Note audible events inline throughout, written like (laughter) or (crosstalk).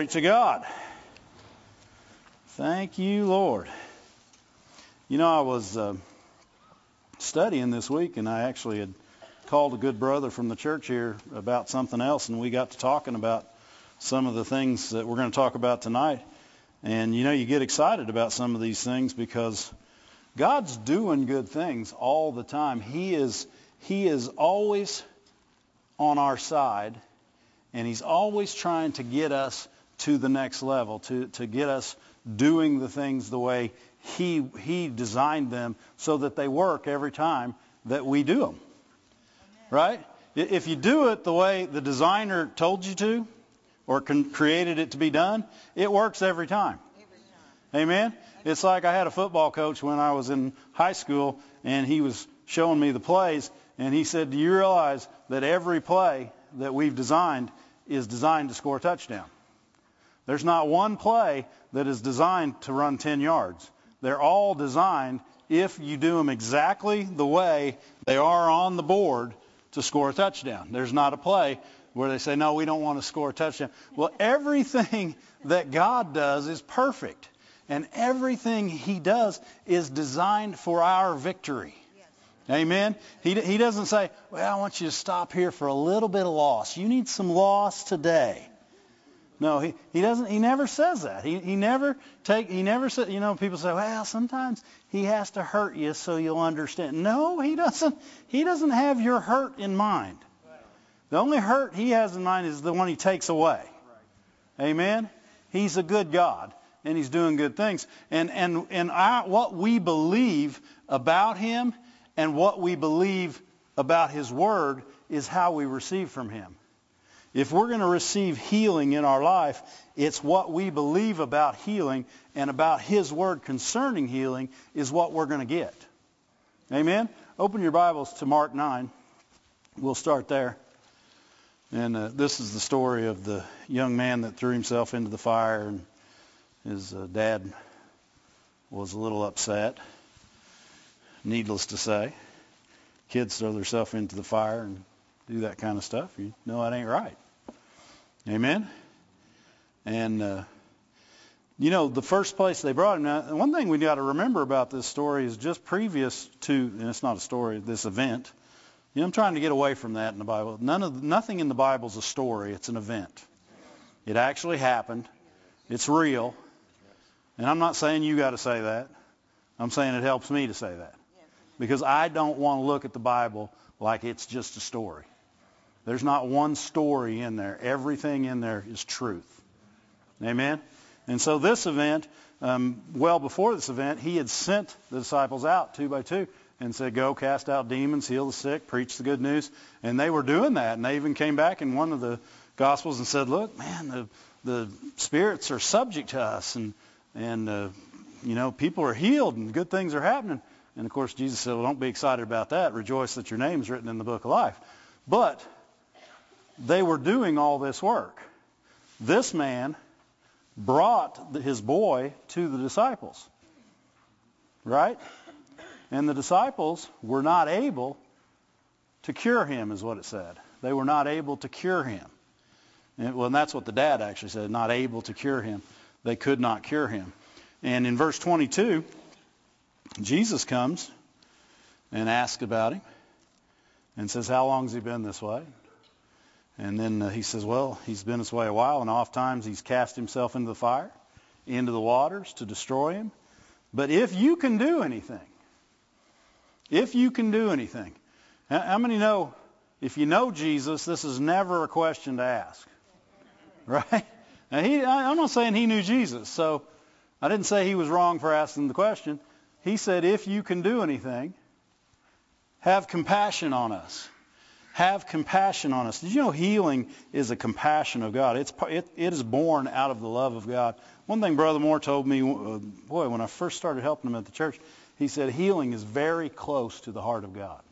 Glory to God. Thank you, Lord. You know, I was uh, studying this week, and I actually had called a good brother from the church here about something else, and we got to talking about some of the things that we're going to talk about tonight. And you know, you get excited about some of these things because God's doing good things all the time. He is He is always on our side, and He's always trying to get us to the next level, to to get us doing the things the way He He designed them, so that they work every time that we do them. Right? If you do it the way the designer told you to, or created it to be done, it works every time. Amen. It's like I had a football coach when I was in high school, and he was showing me the plays, and he said, "Do you realize that every play that we've designed is designed to score a touchdown? There's not one play that is designed to run 10 yards. They're all designed if you do them exactly the way they are on the board to score a touchdown. There's not a play where they say, no, we don't want to score a touchdown. Well, everything that God does is perfect. And everything he does is designed for our victory. Amen. He, he doesn't say, well, I want you to stop here for a little bit of loss. You need some loss today. No, he, he doesn't. He never says that. He, he never take. He never said. You know, people say, well, sometimes he has to hurt you so you'll understand. No, he doesn't. He doesn't have your hurt in mind. The only hurt he has in mind is the one he takes away. Amen. He's a good God and he's doing good things. And and and our, what we believe about him and what we believe about his word is how we receive from him. If we're going to receive healing in our life, it's what we believe about healing and about his word concerning healing is what we're going to get. Amen. Open your Bibles to Mark 9. We'll start there. And uh, this is the story of the young man that threw himself into the fire and his uh, dad was a little upset. Needless to say, kids throw themselves into the fire and do that kind of stuff. You know that ain't right. Amen. And uh, you know the first place they brought him. Now, one thing we got to remember about this story is just previous to, and it's not a story, this event. You know, I'm trying to get away from that in the Bible. None of nothing in the Bible is a story; it's an event. It actually happened. It's real. And I'm not saying you got to say that. I'm saying it helps me to say that. Because I don't want to look at the Bible like it's just a story. There's not one story in there. Everything in there is truth. Amen? And so this event, um, well before this event, he had sent the disciples out two by two and said, go cast out demons, heal the sick, preach the good news. And they were doing that. And they even came back in one of the Gospels and said, look, man, the, the spirits are subject to us. And and uh, you know people are healed and good things are happening. And of course, Jesus said, "Well, don't be excited about that. Rejoice that your name is written in the book of life." But they were doing all this work. This man brought his boy to the disciples, right? And the disciples were not able to cure him, is what it said. They were not able to cure him. And, well, and that's what the dad actually said, not able to cure him they could not cure him. And in verse 22, Jesus comes and asks about him and says, How long has he been this way? And then uh, he says, Well, he's been this way a while, and oft times he's cast himself into the fire, into the waters to destroy him. But if you can do anything, if you can do anything, how many know if you know Jesus, this is never a question to ask? (laughs) Right? Now, he, I'm not saying he knew Jesus, so I didn't say he was wrong for asking the question. He said, if you can do anything, have compassion on us. Have compassion on us. Did you know healing is a compassion of God? It's, it, it is born out of the love of God. One thing Brother Moore told me, uh, boy, when I first started helping him at the church, he said healing is very close to the heart of God.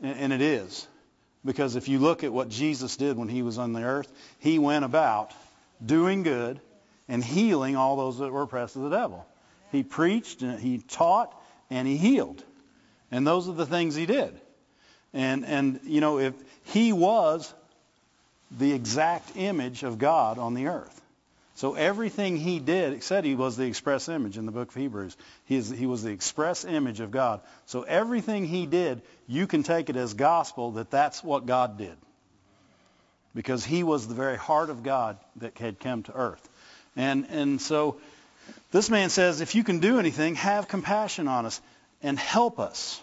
And, and it is. Because if you look at what Jesus did when he was on the earth, he went about doing good and healing all those that were oppressed of the devil. He preached and he taught and he healed. And those are the things he did. And and you know, if he was the exact image of God on the earth. So everything he did, said he was the express image in the book of Hebrews. He, is, he was the express image of God. So everything he did, you can take it as gospel that that's what God did. Because he was the very heart of God that had come to earth. And, and so this man says, if you can do anything, have compassion on us and help us.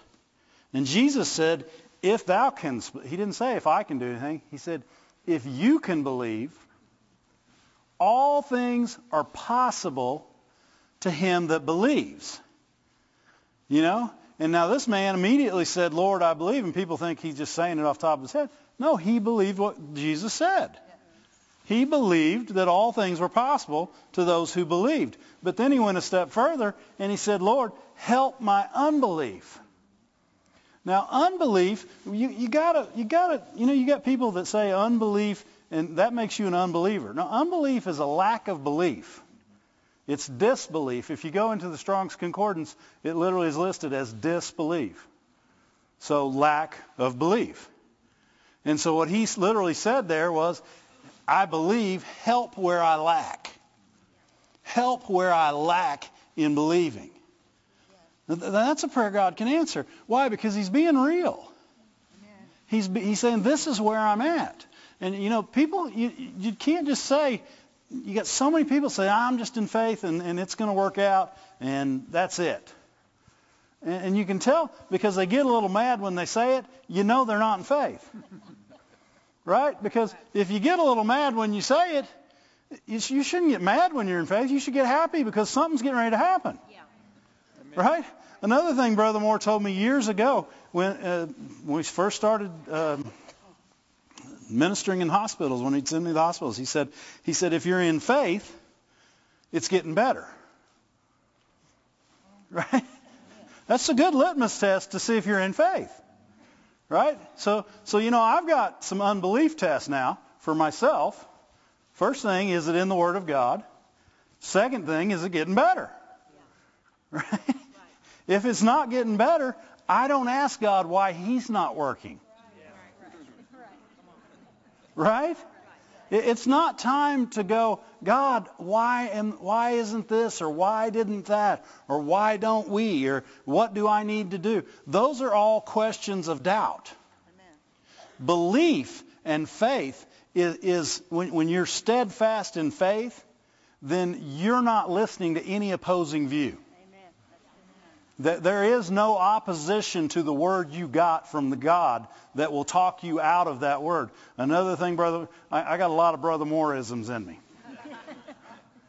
And Jesus said, if thou canst, he didn't say if I can do anything. He said, if you can believe, all things are possible to him that believes. You know? And now this man immediately said, Lord, I believe. And people think he's just saying it off top of his head. No, he believed what Jesus said. He believed that all things were possible to those who believed. But then he went a step further and he said, Lord, help my unbelief. Now, unbelief, you, you gotta, you gotta, you know, you got people that say unbelief and that makes you an unbeliever. Now, unbelief is a lack of belief. It's disbelief. If you go into the Strong's Concordance, it literally is listed as disbelief. So lack of belief. And so what he literally said there was, I believe, help where I lack. Help where I lack in believing. That's a prayer God can answer. Why? Because he's being real. He's, he's saying, this is where I'm at. And you know, people, you, you can't just say, you got so many people say, I'm just in faith and, and it's going to work out and that's it. And, and you can tell because they get a little mad when they say it, you know they're not in faith. right? Because if you get a little mad when you say it, you, you shouldn't get mad when you're in faith. You should get happy because something's getting ready to happen. Yeah. Right? Another thing Brother Moore told me years ago when, uh, when we first started um, ministering in hospitals when he'd send me to the hospitals. He said, he said, if you're in faith, it's getting better. (laughs) Right? That's a good litmus test to see if you're in faith. Right? So, so you know, I've got some unbelief tests now for myself. First thing, is it in the Word of God? Second thing, is it getting better? (laughs) Right? If it's not getting better, I don't ask God why He's not working. Right? It's not time to go, God, why am, why isn't this or why didn't that or why don't we or what do I need to do? Those are all questions of doubt. Amen. Belief and faith is, is when, when you're steadfast in faith, then you're not listening to any opposing view. There is no opposition to the word you got from the God that will talk you out of that word. Another thing, brother, I, I got a lot of Brother Mooreisms in me.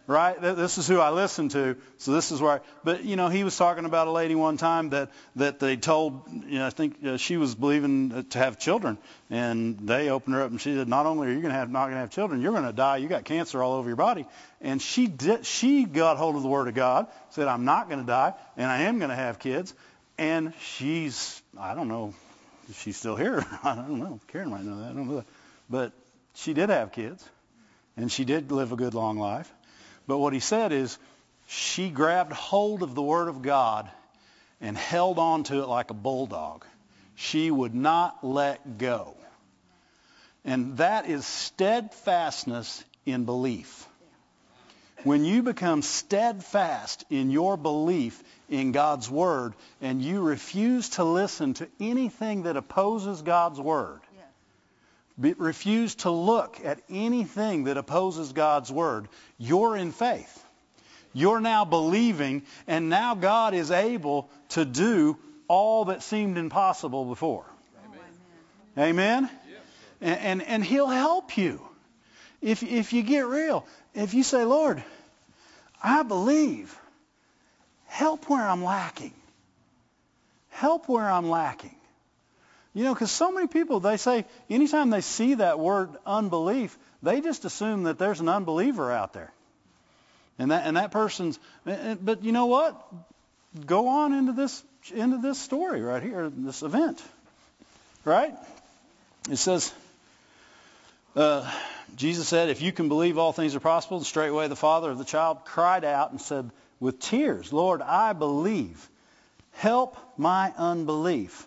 Right? This is who I listen to, so this is where. I, but you know, he was talking about a lady one time that that they told. You know, I think uh, she was believing to have children, and they opened her up and she said, "Not only are you going to have not going to have children, you're going to die. You got cancer all over your body." And she did. She got hold of the Word of God, said, "I'm not going to die, and I am going to have kids." And she's, I don't know, if she's still here. (laughs) I don't know. Karen might know that. I don't know that. But she did have kids, and she did live a good long life but what he said is she grabbed hold of the Word of God and held on to it like a bulldog. She would not let go. And that is steadfastness in belief. When you become steadfast in your belief in God's Word and you refuse to listen to anything that opposes God's Word, refuse to look at anything that opposes God's word, you're in faith. You're now believing, and now God is able to do all that seemed impossible before. Amen? Amen? And, and, and He'll help you. If, if you get real, if you say, Lord, I believe, help where I'm lacking. Help where I'm lacking. You know, because so many people, they say, anytime they see that word unbelief, they just assume that there's an unbeliever out there. And that, and that person's, but you know what? Go on into this, into this story right here, this event. Right? It says, uh, Jesus said, if you can believe all things are possible, and straightway the father of the child cried out and said with tears, Lord, I believe. Help my unbelief.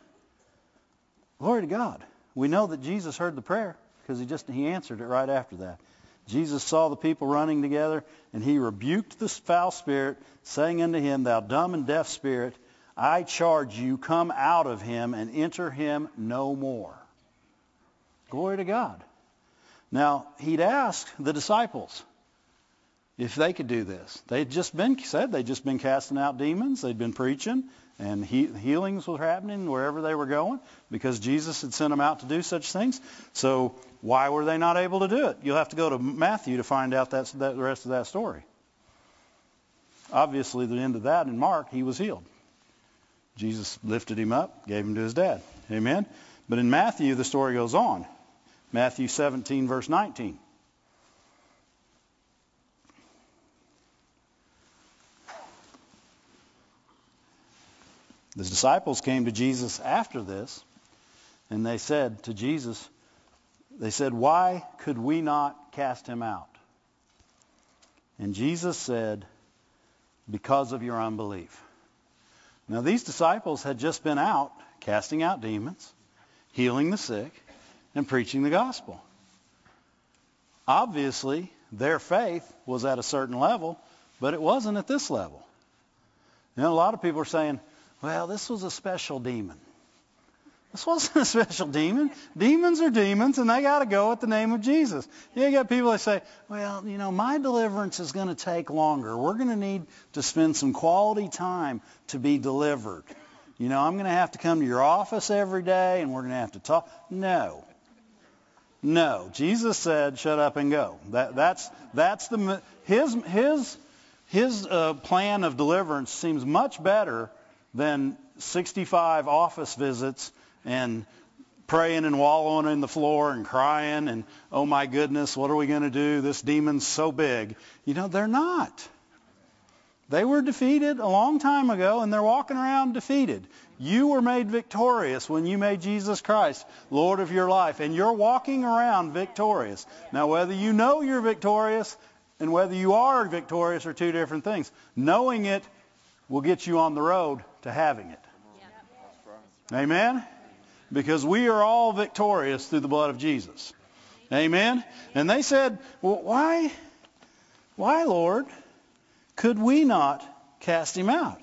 Glory to God. We know that Jesus heard the prayer because he just he answered it right after that. Jesus saw the people running together, and he rebuked the foul spirit, saying unto him, Thou dumb and deaf spirit, I charge you, come out of him and enter him no more. Glory to God. Now, he'd asked the disciples if they could do this. They'd just been said they'd just been casting out demons. They'd been preaching, and he, healings were happening wherever they were going because Jesus had sent them out to do such things. So why were they not able to do it? You'll have to go to Matthew to find out that, that the rest of that story. Obviously, the end of that in Mark, he was healed. Jesus lifted him up, gave him to his dad. Amen. But in Matthew, the story goes on. Matthew 17, verse 19. The disciples came to Jesus after this, and they said to Jesus, they said, Why could we not cast him out? And Jesus said, Because of your unbelief. Now, these disciples had just been out casting out demons, healing the sick, and preaching the gospel. Obviously, their faith was at a certain level, but it wasn't at this level. You know, a lot of people are saying, well, this was a special demon. This wasn't a special demon. Demons are demons, and they got to go at the name of Jesus. You got people that say, well, you know, my deliverance is going to take longer. We're going to need to spend some quality time to be delivered. You know, I'm going to have to come to your office every day, and we're going to have to talk. No. No. Jesus said, shut up and go. That, that's, that's the, his, his, his uh, plan of deliverance seems much better than 65 office visits and praying and wallowing in the floor and crying and, oh my goodness, what are we going to do? This demon's so big. You know, they're not. They were defeated a long time ago and they're walking around defeated. You were made victorious when you made Jesus Christ Lord of your life and you're walking around victorious. Now whether you know you're victorious and whether you are victorious are two different things. Knowing it will get you on the road to having it. Amen? Because we are all victorious through the blood of Jesus. Amen? And they said, well, why, why, Lord, could we not cast him out?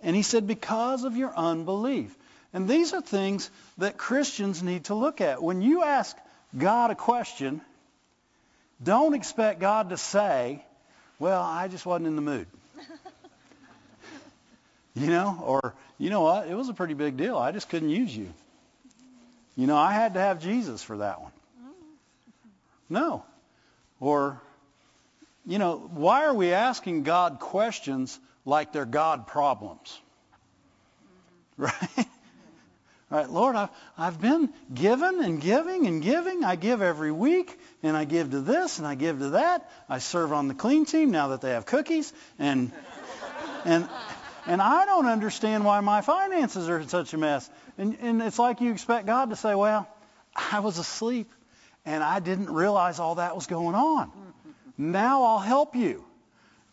And he said, because of your unbelief. And these are things that Christians need to look at. When you ask God a question, don't expect God to say, well, I just wasn't in the mood. You know, or you know what? It was a pretty big deal. I just couldn't use you. You know, I had to have Jesus for that one. No. Or, you know, why are we asking God questions like they're God problems? (laughs) Right? Right, Lord, I've, I've been given and giving and giving. I give every week, and I give to this, and I give to that. I serve on the clean team now that they have cookies, and and and I don't understand why my finances are in such a mess. And, and it's like you expect God to say, well, I was asleep and I didn't realize all that was going on. Now I'll help you.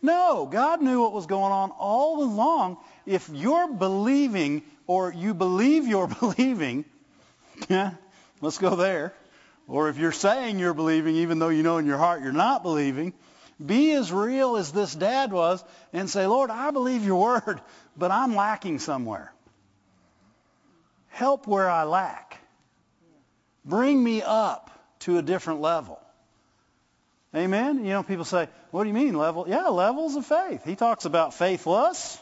No, God knew what was going on all along. If you're believing or you believe you're (laughs) believing, (laughs) let's go there. Or if you're saying you're believing even though you know in your heart you're not believing, be as real as this dad was and say, Lord, I believe your word, but I'm lacking somewhere. Help where I lack. Bring me up to a different level. Amen? You know, people say, what do you mean level? Yeah, levels of faith. He talks about faithless.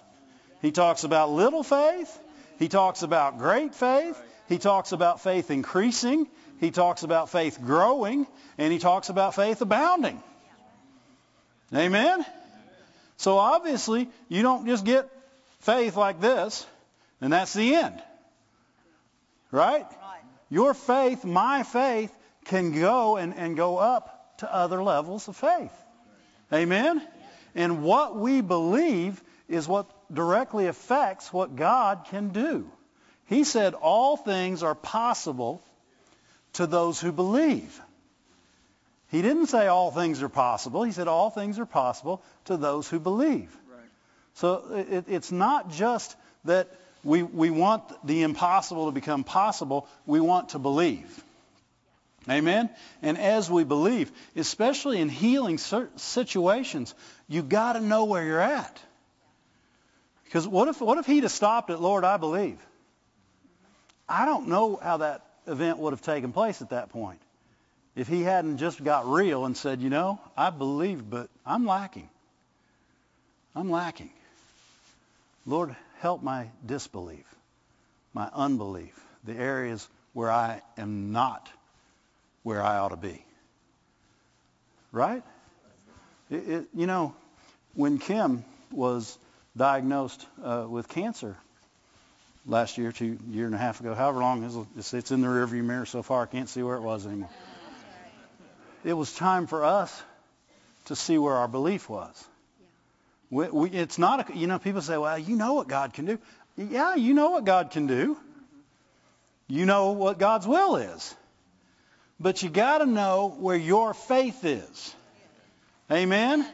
He talks about little faith. He talks about great faith. He talks about faith increasing. He talks about faith growing. And he talks about faith abounding. Amen? So obviously, you don't just get faith like this, and that's the end. Right? Your faith, my faith, can go and, and go up to other levels of faith. Amen? And what we believe is what directly affects what God can do. He said all things are possible to those who believe. He didn't say all things are possible. He said all things are possible to those who believe. Right. So it, it's not just that we, we want the impossible to become possible. We want to believe. Amen? And as we believe, especially in healing situations, you got to know where you're at. Because what if, what if he'd have stopped at, Lord, I believe? I don't know how that event would have taken place at that point. If he hadn't just got real and said, you know, I believe, but I'm lacking. I'm lacking. Lord, help my disbelief, my unbelief, the areas where I am not where I ought to be. Right? It, it, you know, when Kim was diagnosed uh, with cancer last year, two year and a half ago, however long it is, it's in the rearview mirror so far, I can't see where it was anymore. It was time for us to see where our belief was. We, we, it's not, a, you know, people say, well, you know what God can do. Yeah, you know what God can do. Mm-hmm. You know what God's will is. But you got to know where your faith is. Amen?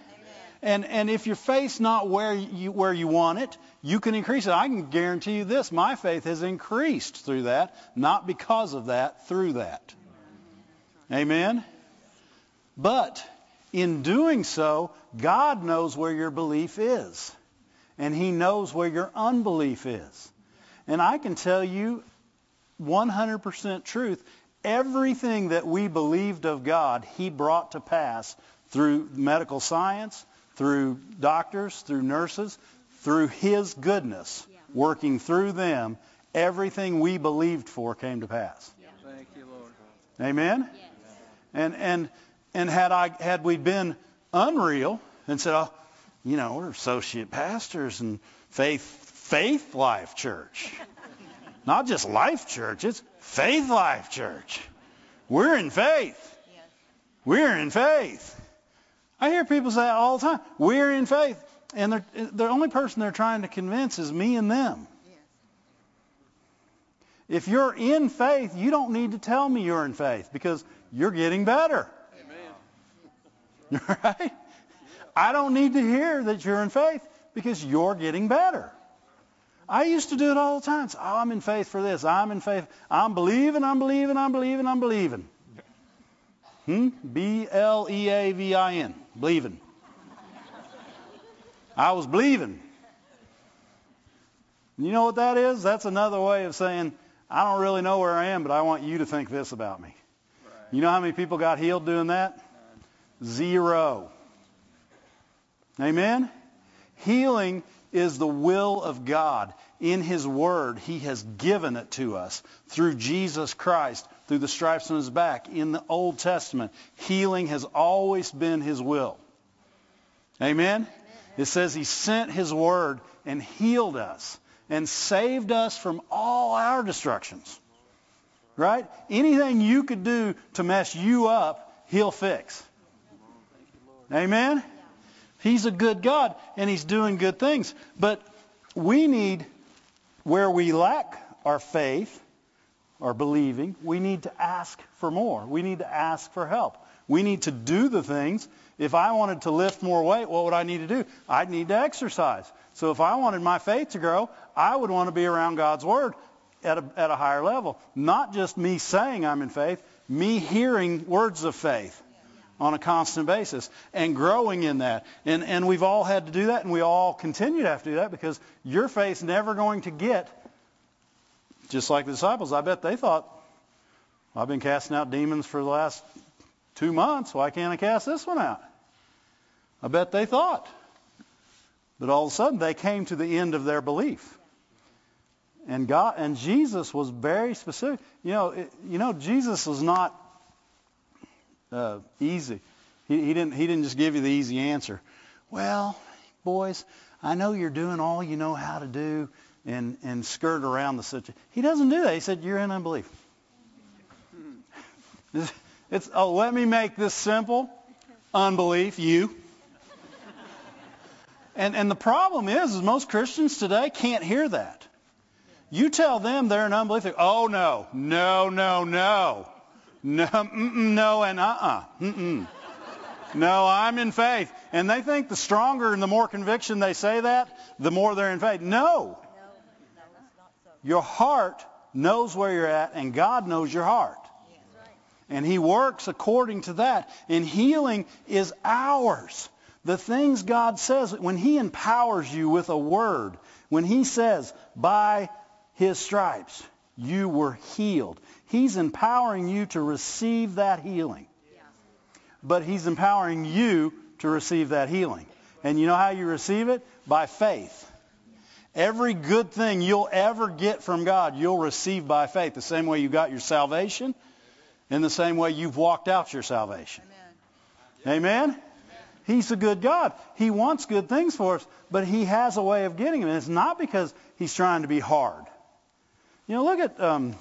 And and if your faith's not where you where you want it, you can increase it. I can guarantee you this: my faith has increased through that, not because of that, through that. Amen. But in doing so, God knows where your belief is, and He knows where your unbelief is. And I can tell you 100% truth everything that we believed of God, He brought to pass through medical science, through doctors, through nurses, through His goodness, yeah. working through them. Everything we believed for came to pass. Yeah. Thank you, Lord. Amen. Yes. And and and had I had we been unreal and said, oh, you know, we're associate pastors and faith faith life church. (laughs) Not just life church, it's faith life church. We're in faith. Yes. We're in faith. I hear people say all the time, we're in faith. And the only person they're trying to convince is me and them. If you're in faith, you don't need to tell me you're in faith because you're getting better. (laughs) Right? I don't need to hear that you're in faith because you're getting better. I used to do it all the time. So, oh, I'm in faith for this. I'm in faith. I'm believing, I'm believing, I'm believing, I'm believing. Hmm? B-L-E-A-V-I-N. Believing. I was believing. You know what that is? That's another way of saying, I don't really know where I am, but I want you to think this about me. Right. You know how many people got healed doing that? Zero. Amen? Healing is the will of God. In His Word, He has given it to us through Jesus Christ, through the stripes on His back. In the Old Testament, healing has always been His will. Amen? Amen? It says He sent His Word and healed us and saved us from all our destructions. Right? Anything you could do to mess you up, He'll fix. Amen? He's a good God and he's doing good things. But we need, where we lack our faith, our believing, we need to ask for more. We need to ask for help. We need to do the things. If I wanted to lift more weight, what would I need to do? I'd need to exercise. So if I wanted my faith to grow, I would want to be around God's Word at a, at a higher level. Not just me saying I'm in faith, me hearing words of faith on a constant basis and growing in that. And, and we've all had to do that, and we all continue to have to do that because your faith's never going to get, just like the disciples, I bet they thought, I've been casting out demons for the last two months. Why can't I cast this one out? I bet they thought. But all of a sudden, they came to the end of their belief. And God and Jesus was very specific. You know, it, you know, Jesus was not uh, easy. He, he didn't. He didn't just give you the easy answer. Well, boys, I know you're doing all you know how to do and and skirt around the situation. He doesn't do that. He said you're in unbelief. It's, it's oh, let me make this simple. Unbelief, you. And and the problem is, is most Christians today can't hear that. You tell them they're in unbelief. Oh no, no, no, no. No, no, and uh-uh. Mm-mm. No, I'm in faith. And they think the stronger and the more conviction they say that, the more they're in faith. No. Your heart knows where you're at, and God knows your heart. And he works according to that. And healing is ours. The things God says, when he empowers you with a word, when he says, by his stripes, you were healed. He's empowering you to receive that healing. But he's empowering you to receive that healing. And you know how you receive it? By faith. Every good thing you'll ever get from God, you'll receive by faith. The same way you got your salvation, in the same way you've walked out your salvation. Amen? Amen? He's a good God. He wants good things for us, but he has a way of getting them. And it's not because he's trying to be hard. You know, look at, um,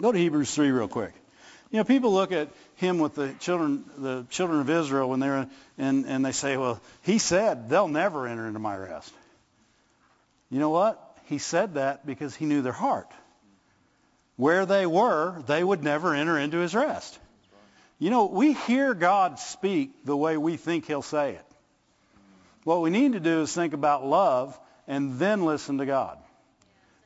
go to Hebrews 3 real quick. You know, people look at him with the children, the children of Israel when they're, and, and they say, well, he said they'll never enter into my rest. You know what? He said that because he knew their heart. Where they were, they would never enter into his rest. You know, we hear God speak the way we think he'll say it. What we need to do is think about love and then listen to God.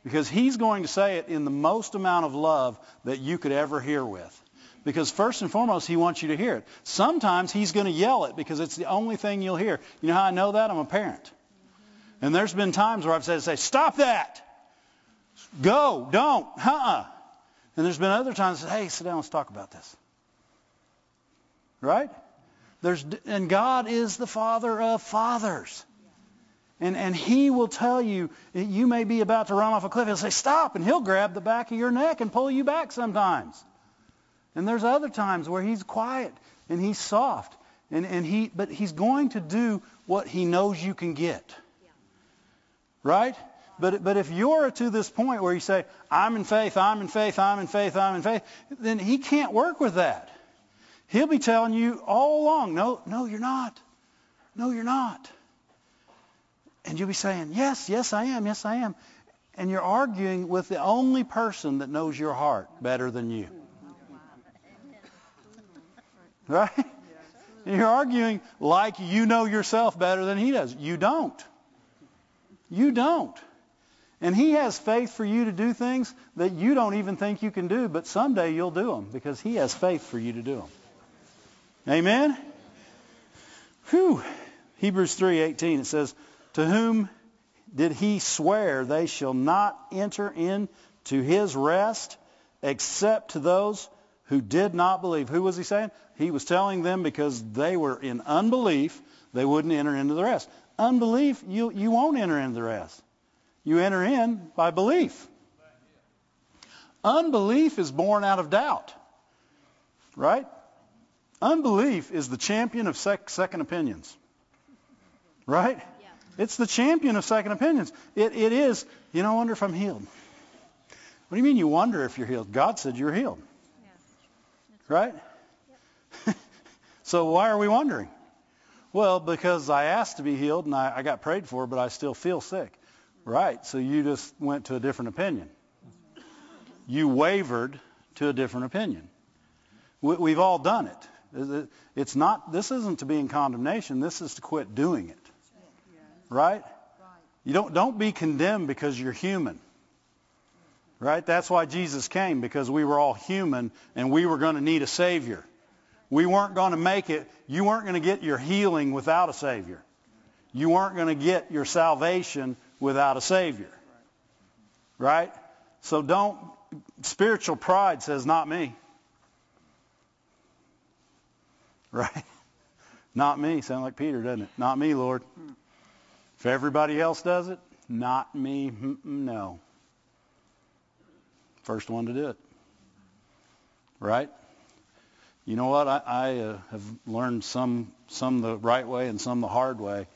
Because he's going to say it in the most amount of love that you could ever hear with. Because first and foremost, he wants you to hear it. Sometimes he's going to yell it because it's the only thing you'll hear. You know how I know that? I'm a parent. And there's been times where I've said, say, stop that. Go. Don't. Uh-uh. And there's been other times, hey, sit down, let's talk about this. Right? There's, and God is the Father of fathers. And, and he will tell you, you may be about to run off a cliff. He'll say, stop, and he'll grab the back of your neck and pull you back sometimes. And there's other times where he's quiet and he's soft. And, and he, but he's going to do what he knows you can get. Right? But, but if you're to this point where you say, I'm in faith, I'm in faith, I'm in faith, I'm in faith, then he can't work with that. He'll be telling you all along, no, no, you're not. No, you're not. And you'll be saying, yes, yes, I am, yes, I am. And you're arguing with the only person that knows your heart better than you. Right? You're arguing like you know yourself better than he does. You don't. You don't. And he has faith for you to do things that you don't even think you can do, but someday you'll do them because he has faith for you to do them. Amen? Whew. Hebrews 3:18 it says, "To whom did he swear they shall not enter into his rest except to those who did not believe?" Who was he saying? He was telling them because they were in unbelief, they wouldn't enter into the rest. Unbelief, you, you won't enter into the rest. You enter in by belief. Unbelief is born out of doubt. Right? Unbelief is the champion of sec- second opinions. Right? It's the champion of second opinions. It, it is, you know, I wonder if I'm healed. What do you mean you wonder if you're healed? God said you're healed. Yeah. Right? Yep. (laughs) so why are we wondering? Well, because I asked to be healed and I, I got prayed for, but I still feel sick. Right. So you just went to a different opinion. You wavered to a different opinion. We, we've all done it. It's not. This isn't to be in condemnation. This is to quit doing it. Right. You don't don't be condemned because you're human. Right? That's why Jesus came because we were all human and we were going to need a savior. We weren't going to make it. You weren't going to get your healing without a Savior. You weren't going to get your salvation without a Savior. Right? So don't, spiritual pride says, not me. Right? (laughs) Not me. Sound like Peter, doesn't it? Not me, Lord. If everybody else does it, not me. No. First one to do it. Right? You know what? I, I uh, have learned some some the right way and some the hard way.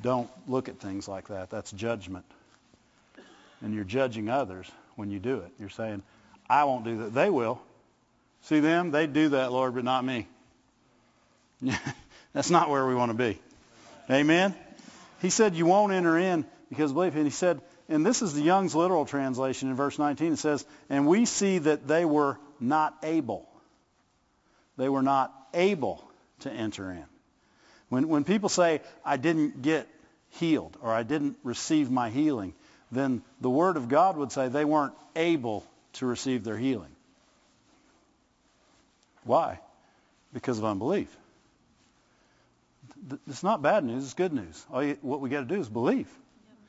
Don't look at things like that. That's judgment. And you're judging others when you do it. You're saying, I won't do that. They will. See them? They do that, Lord, but not me. (laughs) That's not where we want to be. Amen? He said, You won't enter in because believe. And he said, and this is the Young's literal translation in verse 19. It says, And we see that they were not able they were not able to enter in. When, when people say, I didn't get healed or I didn't receive my healing, then the Word of God would say they weren't able to receive their healing. Why? Because of unbelief. It's not bad news. It's good news. All you, what we got to do is believe.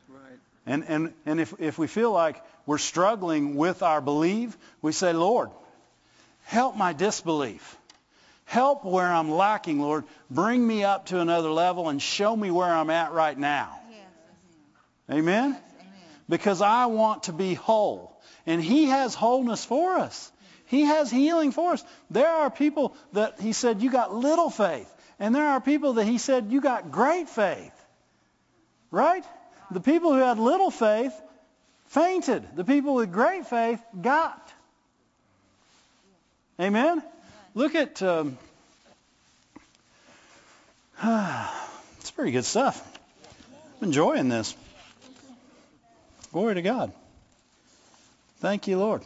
Right. And, and, and if, if we feel like we're struggling with our belief, we say, Lord, help my disbelief. Help where I'm lacking, Lord. Bring me up to another level and show me where I'm at right now. Amen? Because I want to be whole. And he has wholeness for us. He has healing for us. There are people that he said, you got little faith. And there are people that he said, you got great faith. Right? The people who had little faith fainted. The people with great faith got. Amen? Look at, um, (sighs) it's pretty good stuff. I'm enjoying this. Glory to God. Thank you, Lord.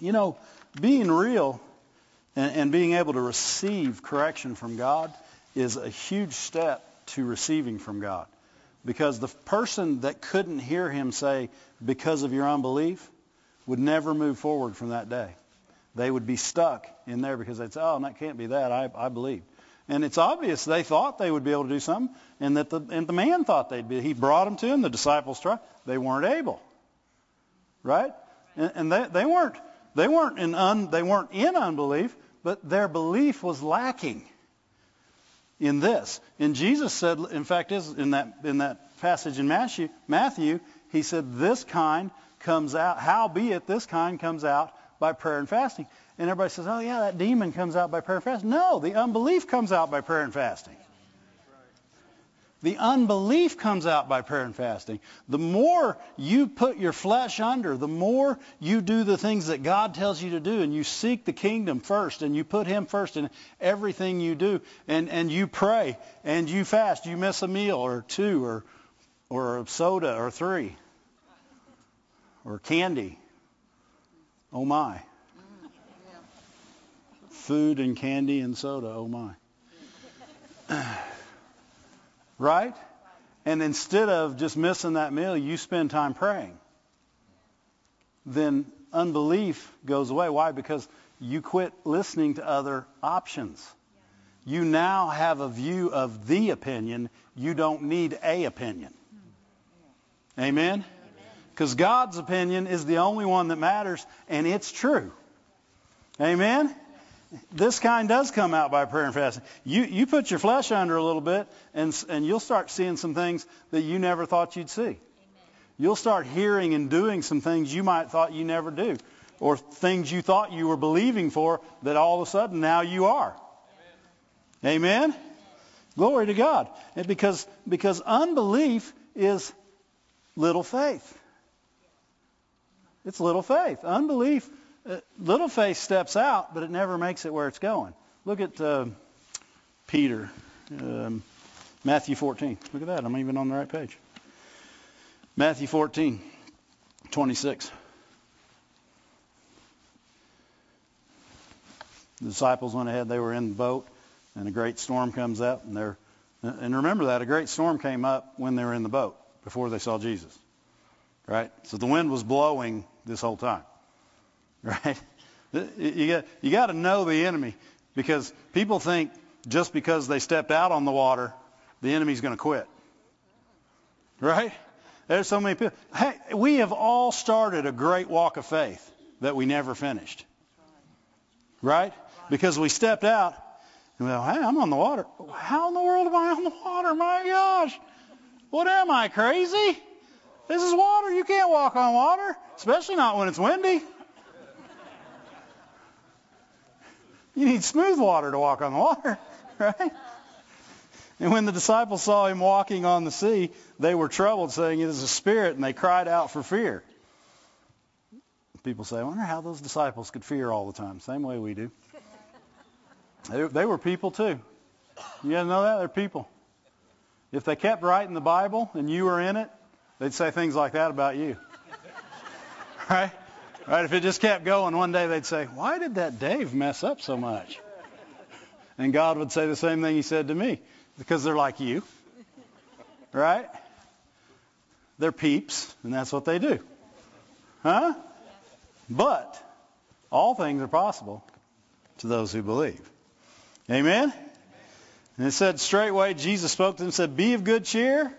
You know, being real and, and being able to receive correction from God is a huge step to receiving from God. Because the person that couldn't hear him say, because of your unbelief, would never move forward from that day. They would be stuck in there because they'd say, oh, that can't be that. I, I believe. And it's obvious they thought they would be able to do something, and that the, and the man thought they'd be. He brought them to him. The disciples tried. They weren't able. Right? And, and they, they weren't they weren't in un, they weren't in unbelief, but their belief was lacking in this. And Jesus said, in fact, is in that in that passage in Matthew, Matthew, he said, "This kind comes out. Howbeit, this kind comes out by prayer and fasting." And everybody says, "Oh yeah, that demon comes out by prayer and fasting." No, the unbelief comes out by prayer and fasting. The unbelief comes out by prayer and fasting. The more you put your flesh under, the more you do the things that God tells you to do, and you seek the kingdom first, and you put Him first in everything you do, and, and you pray, and you fast. You miss a meal or two, or, or a soda, or three, or candy. Oh my. Mm, Food and candy and soda, oh my. (laughs) Right? And instead of just missing that meal, you spend time praying. Then unbelief goes away. Why? Because you quit listening to other options. You now have a view of the opinion. You don't need a opinion. Amen? Because God's opinion is the only one that matters, and it's true. Amen? This kind does come out by prayer and fasting. You you put your flesh under a little bit, and and you'll start seeing some things that you never thought you'd see. Amen. You'll start hearing and doing some things you might thought you never do, or things you thought you were believing for that all of a sudden now you are. Amen. Amen? Glory to God. And because because unbelief is little faith. It's little faith. Unbelief uh, little faith steps out, but it never makes it where it's going. Look at uh, Peter, um, Matthew 14. Look at that. I'm even on the right page. Matthew 14, 26. The disciples went ahead. They were in the boat, and a great storm comes up, and they're and remember that a great storm came up when they were in the boat before they saw Jesus. Right? So the wind was blowing this whole time. Right? You got, you got to know the enemy because people think just because they stepped out on the water, the enemy's going to quit. Right? There's so many people. Hey, we have all started a great walk of faith that we never finished. Right? Because we stepped out and we go, hey, I'm on the water. How in the world am I on the water? My gosh. What am I, crazy? This is water. You can't walk on water, especially not when it's windy. You need smooth water to walk on the water, (laughs) right? And when the disciples saw him walking on the sea, they were troubled, saying, It is a spirit, and they cried out for fear. People say, I wonder how those disciples could fear all the time. Same way we do. (laughs) They, they were people too. You to know that? They're people. If they kept writing the Bible and you were in it, they'd say things like that about you. (laughs) right? Right? If it just kept going, one day they'd say, Why did that Dave mess up so much? And God would say the same thing he said to me. Because they're like you. Right? They're peeps, and that's what they do. Huh? But all things are possible to those who believe. Amen? And it said, straightway Jesus spoke to them and said, Be of good cheer.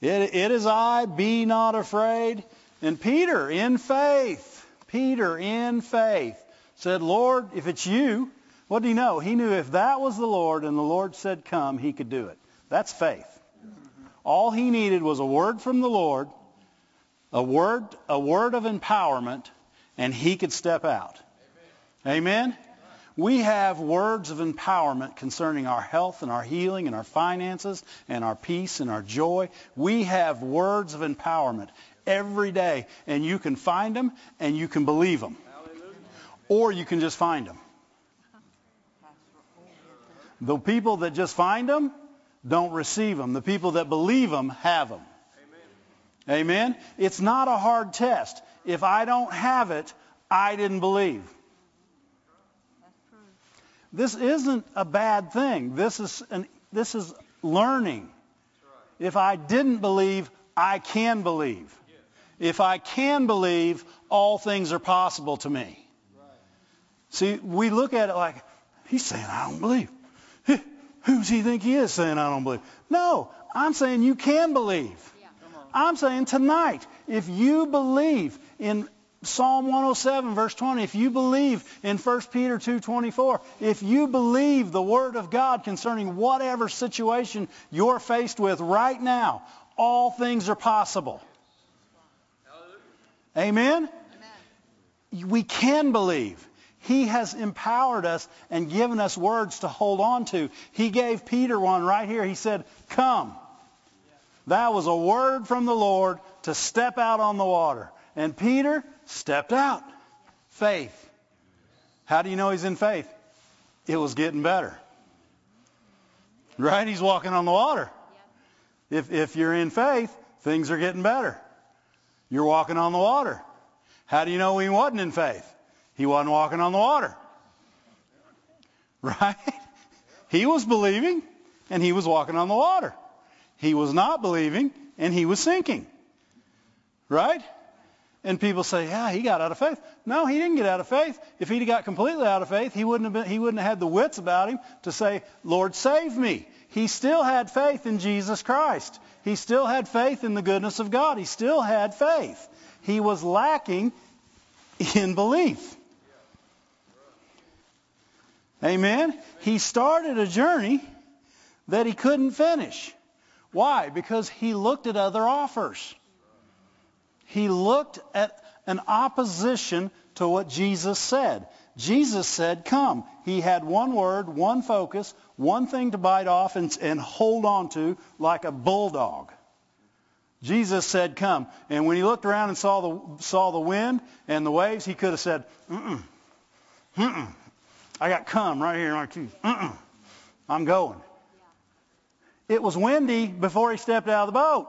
It, it is I, be not afraid. And Peter, in faith, Peter, in faith, said, Lord, if it's you, what do you know? He knew if that was the Lord and the Lord said come, he could do it. That's faith. All he needed was a word from the Lord, a word, a word of empowerment, and he could step out. Amen? We have words of empowerment concerning our health and our healing and our finances and our peace and our joy. We have words of empowerment every day, and you can find them and you can believe them. Or you can just find them. The people that just find them don't receive them. The people that believe them have them. Amen. Amen. It's not a hard test. If I don't have it, I didn't believe. This isn't a bad thing. This is an, this is learning. If I didn't believe, I can believe. If I can believe, all things are possible to me. See, we look at it like, he's saying, I don't believe. Who's he think he is saying, I don't believe? No, I'm saying you can believe. I'm saying tonight, if you believe in Psalm 107 verse 20, if you believe in 1 Peter 2:24, if you believe the word of God concerning whatever situation you're faced with right now, all things are possible. Amen? Amen? We can believe. He has empowered us and given us words to hold on to. He gave Peter one right here. He said, come. That was a word from the Lord to step out on the water. And Peter stepped out. Faith. How do you know he's in faith? It was getting better. Right? He's walking on the water. If, if you're in faith, things are getting better. You're walking on the water. How do you know he wasn't in faith? He wasn't walking on the water. (laughs) Right? He was believing and he was walking on the water. He was not believing and he was sinking. Right? And people say, yeah, he got out of faith. No, he didn't get out of faith. If he'd got completely out of faith, he wouldn't have been, he wouldn't have had the wits about him to say, Lord, save me. He still had faith in Jesus Christ. He still had faith in the goodness of God. He still had faith. He was lacking in belief. Amen. He started a journey that he couldn't finish. Why? Because he looked at other offers. He looked at an opposition to what Jesus said. Jesus said, come. He had one word, one focus, one thing to bite off and, and hold on to like a bulldog. Jesus said, come. And when he looked around and saw the, saw the wind and the waves, he could have said, mm-mm, mm-mm. I got come right here in my teeth. Mm-mm, I'm going. It was windy before he stepped out of the boat.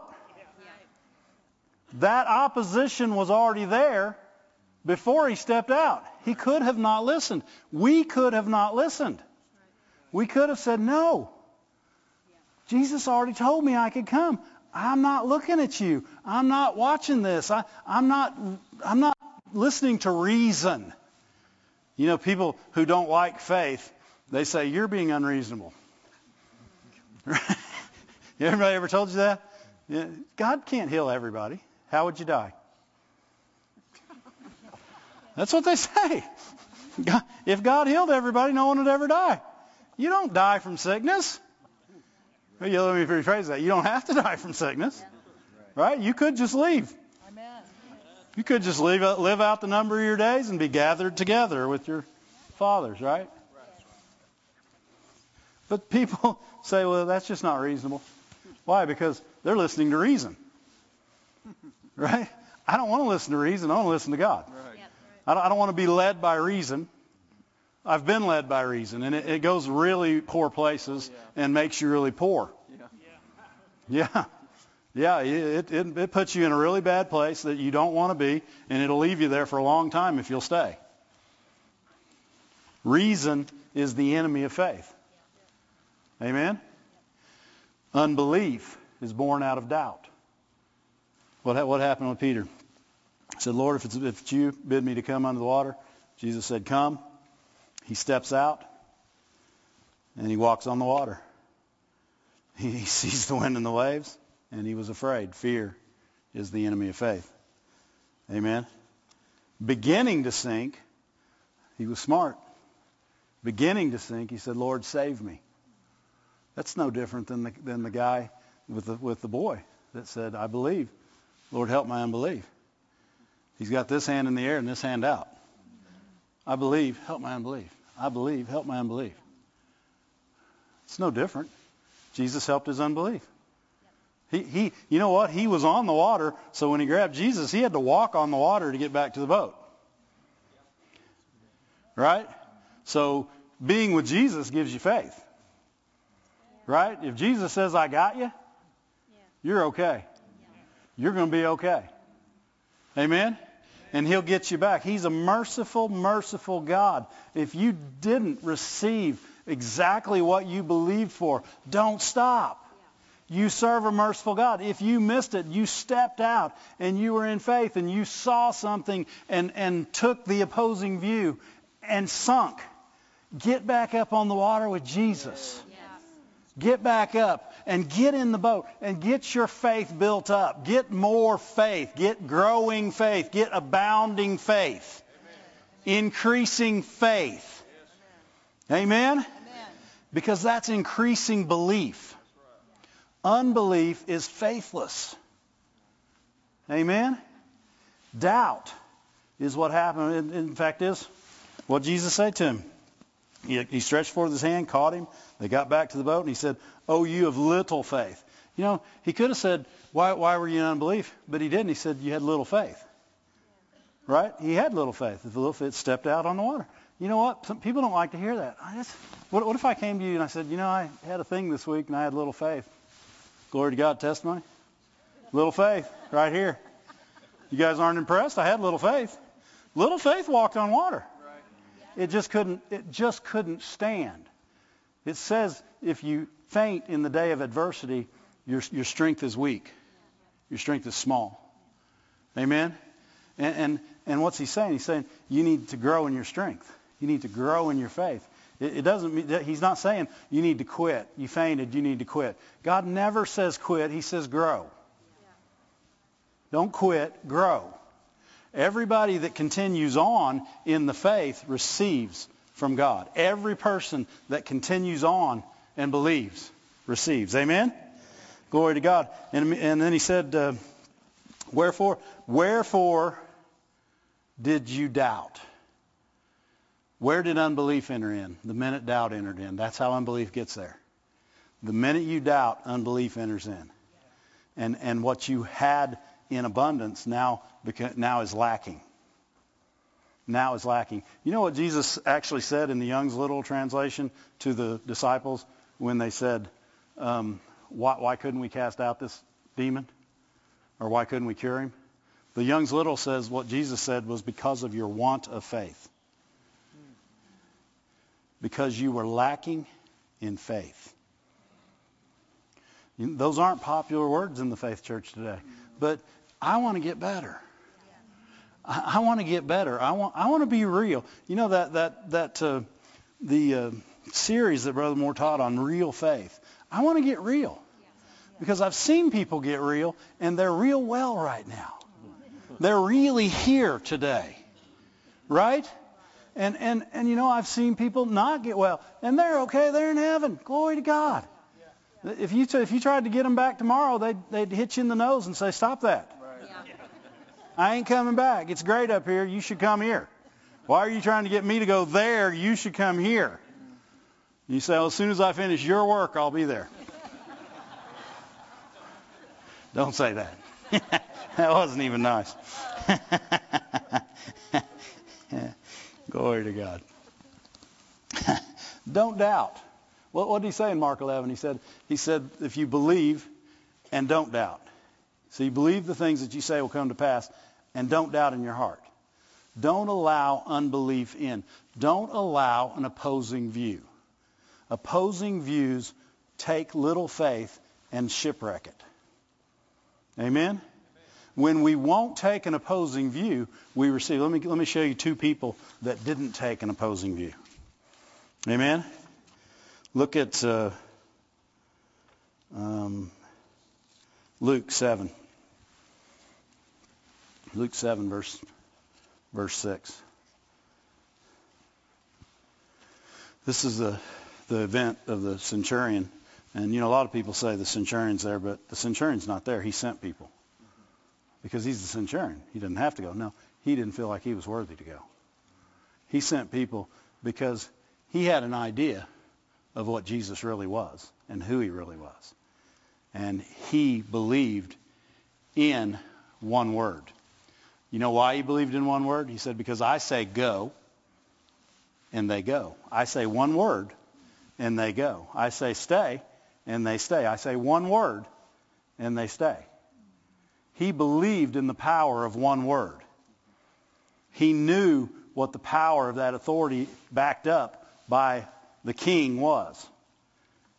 That opposition was already there before he stepped out. He could have not listened. We could have not listened. We could have said, no. Jesus already told me I could come. I'm not looking at you. I'm not watching this. I, am not, I'm not listening to reason. You know, people who don't like faith, they say, you're being unreasonable. (laughs) Everybody ever told you that? Yeah. God can't heal everybody. How would you die? That's what they say. (laughs) If God healed everybody, no one would ever die. You don't die from sickness. Let me rephrase that. You don't have to die from sickness. Right? You could just leave. You could just leave, live out the number of your days and be gathered together with your fathers, right? But people (laughs) say, well, that's just not reasonable. Why? Because they're listening to reason. Right? I don't want to listen to reason. I want to listen to God. I, don't, I don't want to be led by reason. I've been led by reason, and it, it goes really poor places yeah. and makes you really poor. Yeah. Yeah. Yeah, it, it, it puts you in a really bad place that you don't want to be, and it'll leave you there for a long time if you'll stay. Reason is the enemy of faith. Amen? Unbelief is born out of doubt. What, what happened with Peter? He said, Lord, if it's, if it's you, bid me to come under the water. Jesus said, come. He steps out and he walks on the water. (laughs) He, sees the wind and the waves and he was afraid. Fear is the enemy of faith. Amen. Beginning to sink, he was smart. Beginning to sink, he said, Lord, save me. That's no different than the, than the guy with the, with the boy that said, I believe. Lord, help my unbelief. He's got this hand in the air and this hand out. I believe, help my unbelief. I believe, help my unbelief. It's no different. Jesus helped his unbelief. He, he, you know what? He was on the water, so when he grabbed Jesus, he had to walk on the water to get back to the boat. Right? So being with Jesus gives you faith. Right? If Jesus says, I got you, you're okay. You're going to be okay. Amen? And he'll get you back. He's a merciful, merciful God. If you didn't receive exactly what you believed for, don't stop. You serve a merciful God. If you missed it, you stepped out and you were in faith and you saw something and, and took the opposing view and sunk. Get back up on the water with Jesus. Get back up and get in the boat and get your faith built up. Get more faith. Get growing faith. Get abounding faith. Increasing faith. Amen? Because that's increasing belief. Unbelief is faithless. Amen? Doubt is what happened. In fact, is what Jesus said to him. He, he stretched forth his hand, caught him. They got back to the boat, and he said, Oh, you of little faith. You know, he could have said, why, why were you in unbelief? But he didn't. He said, You had little faith. Right? He had little faith. The little faith stepped out on the water. You know what? Some people don't like to hear that. I just, what, what if I came to you and I said, You know, I had a thing this week and I had little faith. Glory to God testimony. Little faith right here. You guys aren't impressed? I had little faith. Little faith walked on water. It just couldn't it just couldn't stand. It says if you faint in the day of adversity, your your strength is weak. Your strength is small. Amen? And and, and what's he saying? He's saying you need to grow in your strength. You need to grow in your faith. It, it doesn't mean that he's not saying you need to quit. You fainted, you need to quit. God never says quit, he says grow. Don't quit, grow. Everybody that continues on in the faith receives from God. Every person that continues on and believes receives. Amen? Glory to God. And, and then he said, uh, Wherefore, wherefore did you doubt? Where did unbelief enter in? The minute doubt entered in. That's how unbelief gets there. The minute you doubt, unbelief enters in. And, and what you had in abundance now, now is lacking. Now is lacking. You know what Jesus actually said in the Young's Literal Translation to the disciples when they said, um, why, why couldn't we cast out this demon? Or why couldn't we cure him? The Young's Literal says what Jesus said was because of your want of faith. Because you were lacking in faith. Those aren't popular words in the faith church today. But I want to get better. I, I want to get better. I want I want to be real. You know that that that uh, the uh, series that Brother Moore taught on real faith. I want to get real because I've seen people get real and they're real well right now. They're really here today, right? And and and you know I've seen people not get well and they're okay. They're in heaven. Glory to God. If you if you tried to get them back tomorrow, they'd they'd hit you in the nose and say, "Stop that! I ain't coming back. It's great up here. You should come here. Why are you trying to get me to go there? You should come here." You say, well, "As soon as I finish your work, I'll be there." (laughs) Don't say that. (laughs) that wasn't even nice. (laughs) Glory to God. Don't doubt. What, what did he say in Mark 11? He said, he said, if you believe and don't doubt. So you believe the things that you say will come to pass and don't doubt in your heart. Don't allow unbelief in. Don't allow an opposing view. Opposing views take little faith and shipwreck it. Amen? When we won't take an opposing view, we receive. Let me, let me show you two people that didn't take an opposing view. Amen. Look at uh, um, Luke seven. Luke seven, verse verse six. This is the the event of the centurion, and you know a lot of people say the centurion's there, but the centurion's not there. He sent people because he's the centurion. He didn't have to go. No, he didn't feel like he was worthy to go. He sent people because he had an idea of what Jesus really was and who he really was. And he believed in one word. You know why he believed in one word? He said, because I say go, and they go. I say one word, and they go. I say stay, and they stay. I say one word, and they stay. He believed in the power of one word. He knew what the power of that authority backed up by the king was.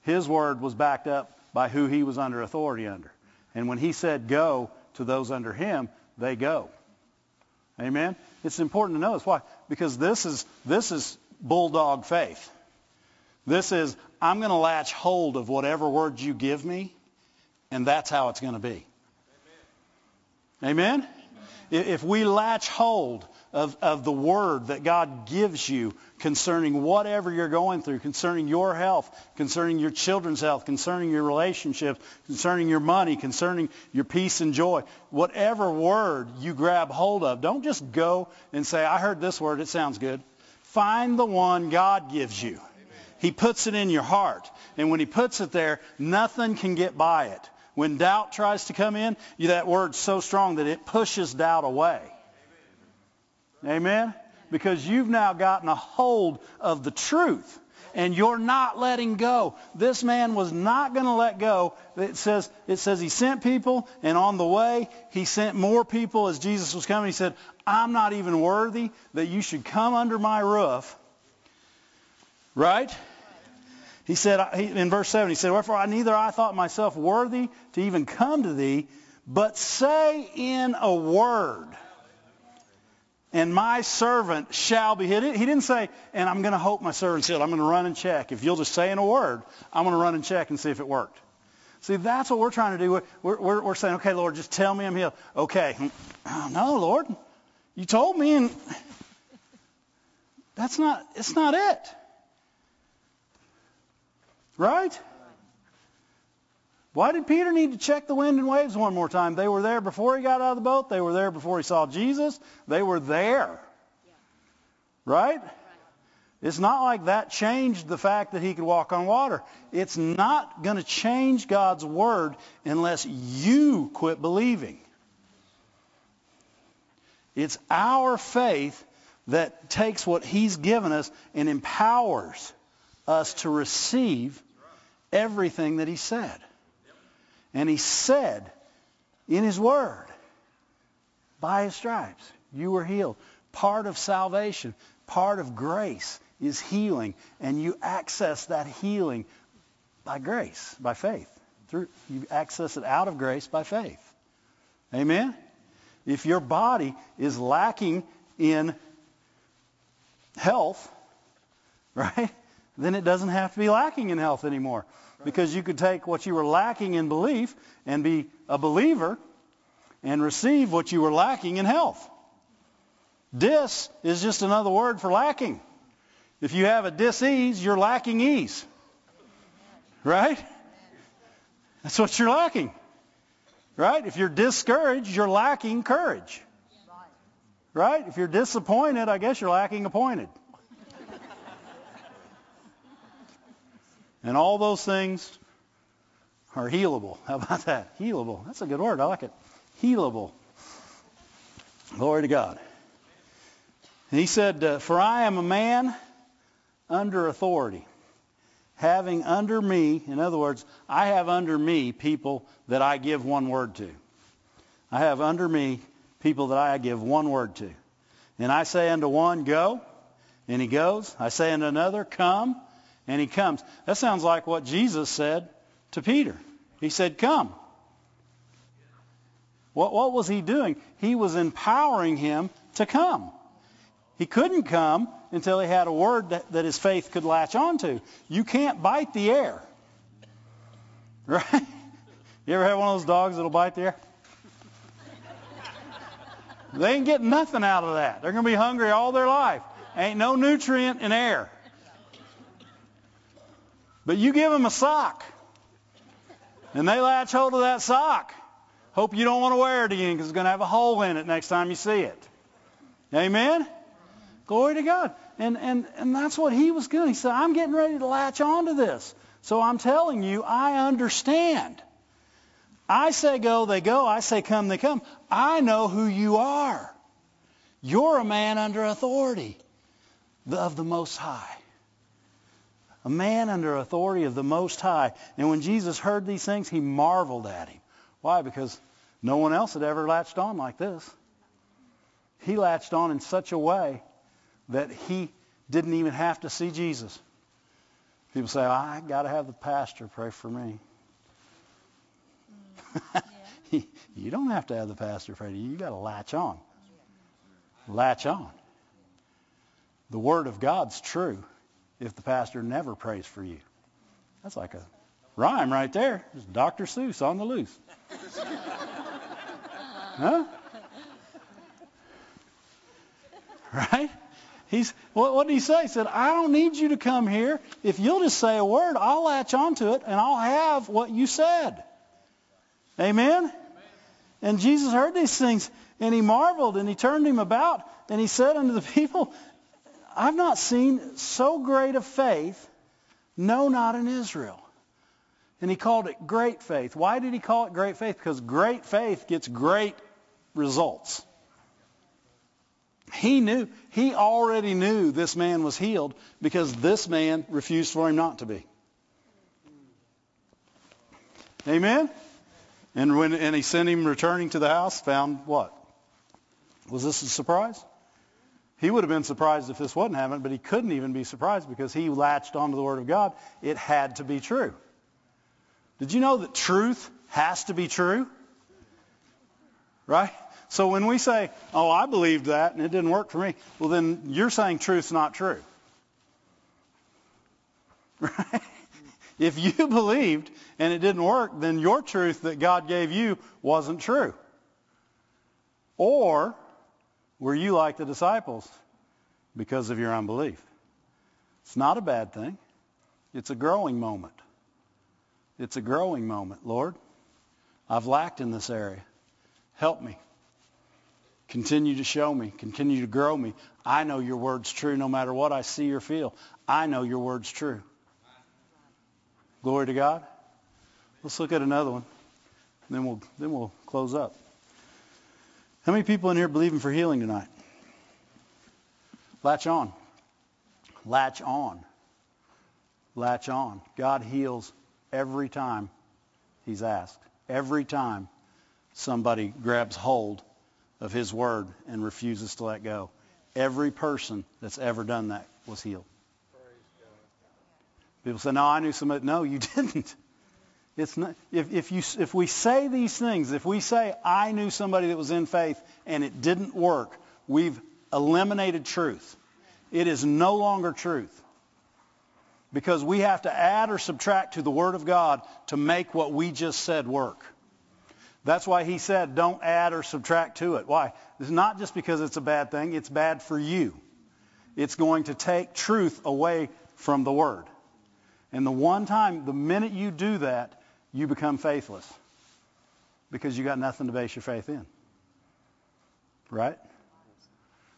His word was backed up by who he was under authority under. And when he said go to those under him, they go. Amen. It's important to know this. Why? Because this is this is bulldog faith. This is I'm going to latch hold of whatever word you give me, and that's how it's going to be. Amen. Amen? If we latch hold of, of the word that God gives you concerning whatever you're going through, concerning your health, concerning your children's health, concerning your relationship, concerning your money, concerning your peace and joy. Whatever word you grab hold of, don't just go and say, I heard this word, it sounds good. Find the one God gives you. He puts it in your heart. And when he puts it there, nothing can get by it. When doubt tries to come in, that word's so strong that it pushes doubt away. Amen? Because you've now gotten a hold of the truth and you're not letting go. This man was not going to let go. It says, it says he sent people, and on the way, he sent more people as Jesus was coming. He said, I'm not even worthy that you should come under my roof. Right? He said, in verse 7, he said, Wherefore I neither I thought myself worthy to even come to thee, but say in a word and my servant shall be hid. He didn't say, and I'm going to hope my servant's healed. I'm going to run and check. If you'll just say in a word, I'm going to run and check and see if it worked. See, that's what we're trying to do. We're, we're, we're saying, okay, Lord, just tell me I'm healed. Okay. (clears throat) No, Lord. You told me, and that's not, it's not it. Right? Why did Peter need to check the wind and waves one more time? They were there before he got out of the boat. They were there before he saw Jesus. They were there. Right? It's not like that changed the fact that he could walk on water. It's not going to change God's word unless you quit believing. It's our faith that takes what he's given us and empowers us to receive everything that he said. And he said in his word, by his stripes, you were healed. Part of salvation, part of grace is healing. And you access that healing by grace, by faith. Through, you access it out of grace by faith. Amen? If your body is lacking in health, (laughs) right, then it doesn't have to be lacking in health anymore because you could take what you were lacking in belief and be a believer and receive what you were lacking in health. Dis is just another word for lacking. If you have a disease, you're lacking ease. Right? That's what you're lacking. Right? If you're discouraged, you're lacking courage. Right? If you're disappointed, I guess you're lacking appointed. And all those things are healable. How about that? Healable. That's a good word. I like it. Healable. Glory to God. And he said, uh, For I am a man under authority, having under me, in other words, I have under me people that I give one word to. I have under me people that I give one word to. And I say unto one, Go, and he goes. I say unto another, Come, and he comes. That sounds like what Jesus said to Peter. He said, Come. What, what was he doing? He was empowering him to come. He couldn't come until he had a word that, that his faith could latch onto. You can't bite the air. (laughs) Right? You ever have one of those dogs that'll bite the air? They ain't getting nothing out of that. They're going to be hungry all their life. Ain't no nutrient in air. But you give them a sock, and they latch hold of that sock. Hope you don't want to wear it again because it's going to have a hole in it next time you see it. Amen? Glory to God. And, and, and that's what he was doing. He said, I'm getting ready to latch onto this. So I'm telling you, I understand. I say go, they go. I say come, they come. I know who you are. You're a man under authority of the Most High. A man under authority of the Most High. And when Jesus heard these things, he marveled at him. Why? Because no one else had ever latched on like this. He latched on in such a way that he didn't even have to see Jesus. People say, oh, I got to have the pastor pray for me. (laughs) you don't have to have the pastor pray to you. You got to latch on. Latch on. The word of God's true if the pastor never prays for you. That's like a rhyme right there. It's Dr. Seuss on the loose. (laughs) huh? (laughs) Right? He's what, what did he say? He said, I don't need you to come here. If you'll just say a word, I'll latch onto it and I'll have what you said. Amen? And Jesus heard these things and he marveled and he turned him about and he said unto the (laughs) people, I've not seen so great a faith, no, not in Israel. And he called it great faith. Why did he call it great faith? Because great faith gets great results. He knew, he already knew this man was healed because this man refused for him not to be. Amen? And when and he sent him returning to the house, found what? Was this a surprise? He would have been surprised if this wasn't happening, but he couldn't even be surprised because he latched onto the Word of God. It had to be true. Did you know that truth has to be true? Right? So when we say, oh, I believed that and it didn't work for me, well, then you're saying truth's not true. (laughs) Right? If you (laughs) believed and it didn't work, then your truth that God gave you wasn't true. Or were you like the disciples because of your unbelief? It's not a bad thing. It's a growing moment. It's a growing moment. Lord, I've lacked in this area. Help me. Continue to show me. Continue to grow me. I know your word's true no matter what I see or feel. I know your word's true. Glory to God. Let's look at another one. Then we'll then we'll close up. How many people in here believing for healing tonight? Latch on. Latch on. Latch on. God heals every time he's asked. Every time somebody grabs hold of his word and refuses to let go. Every person that's ever done that was healed. People say, "No, I knew somebody." No, you (laughs) didn't. It's not. If, if you if we say these things, if we say, "I knew somebody that was in faith and it didn't work," we've eliminated truth. It is no longer truth because we have to add or subtract to the Word of God to make what we just said work. That's why he said, don't add or subtract to it. Why? It's not just because it's a bad thing. It's bad for you. It's going to take truth away from the Word. And the one time, the minute you do that, you become faithless because you got nothing to base your faith in. Right?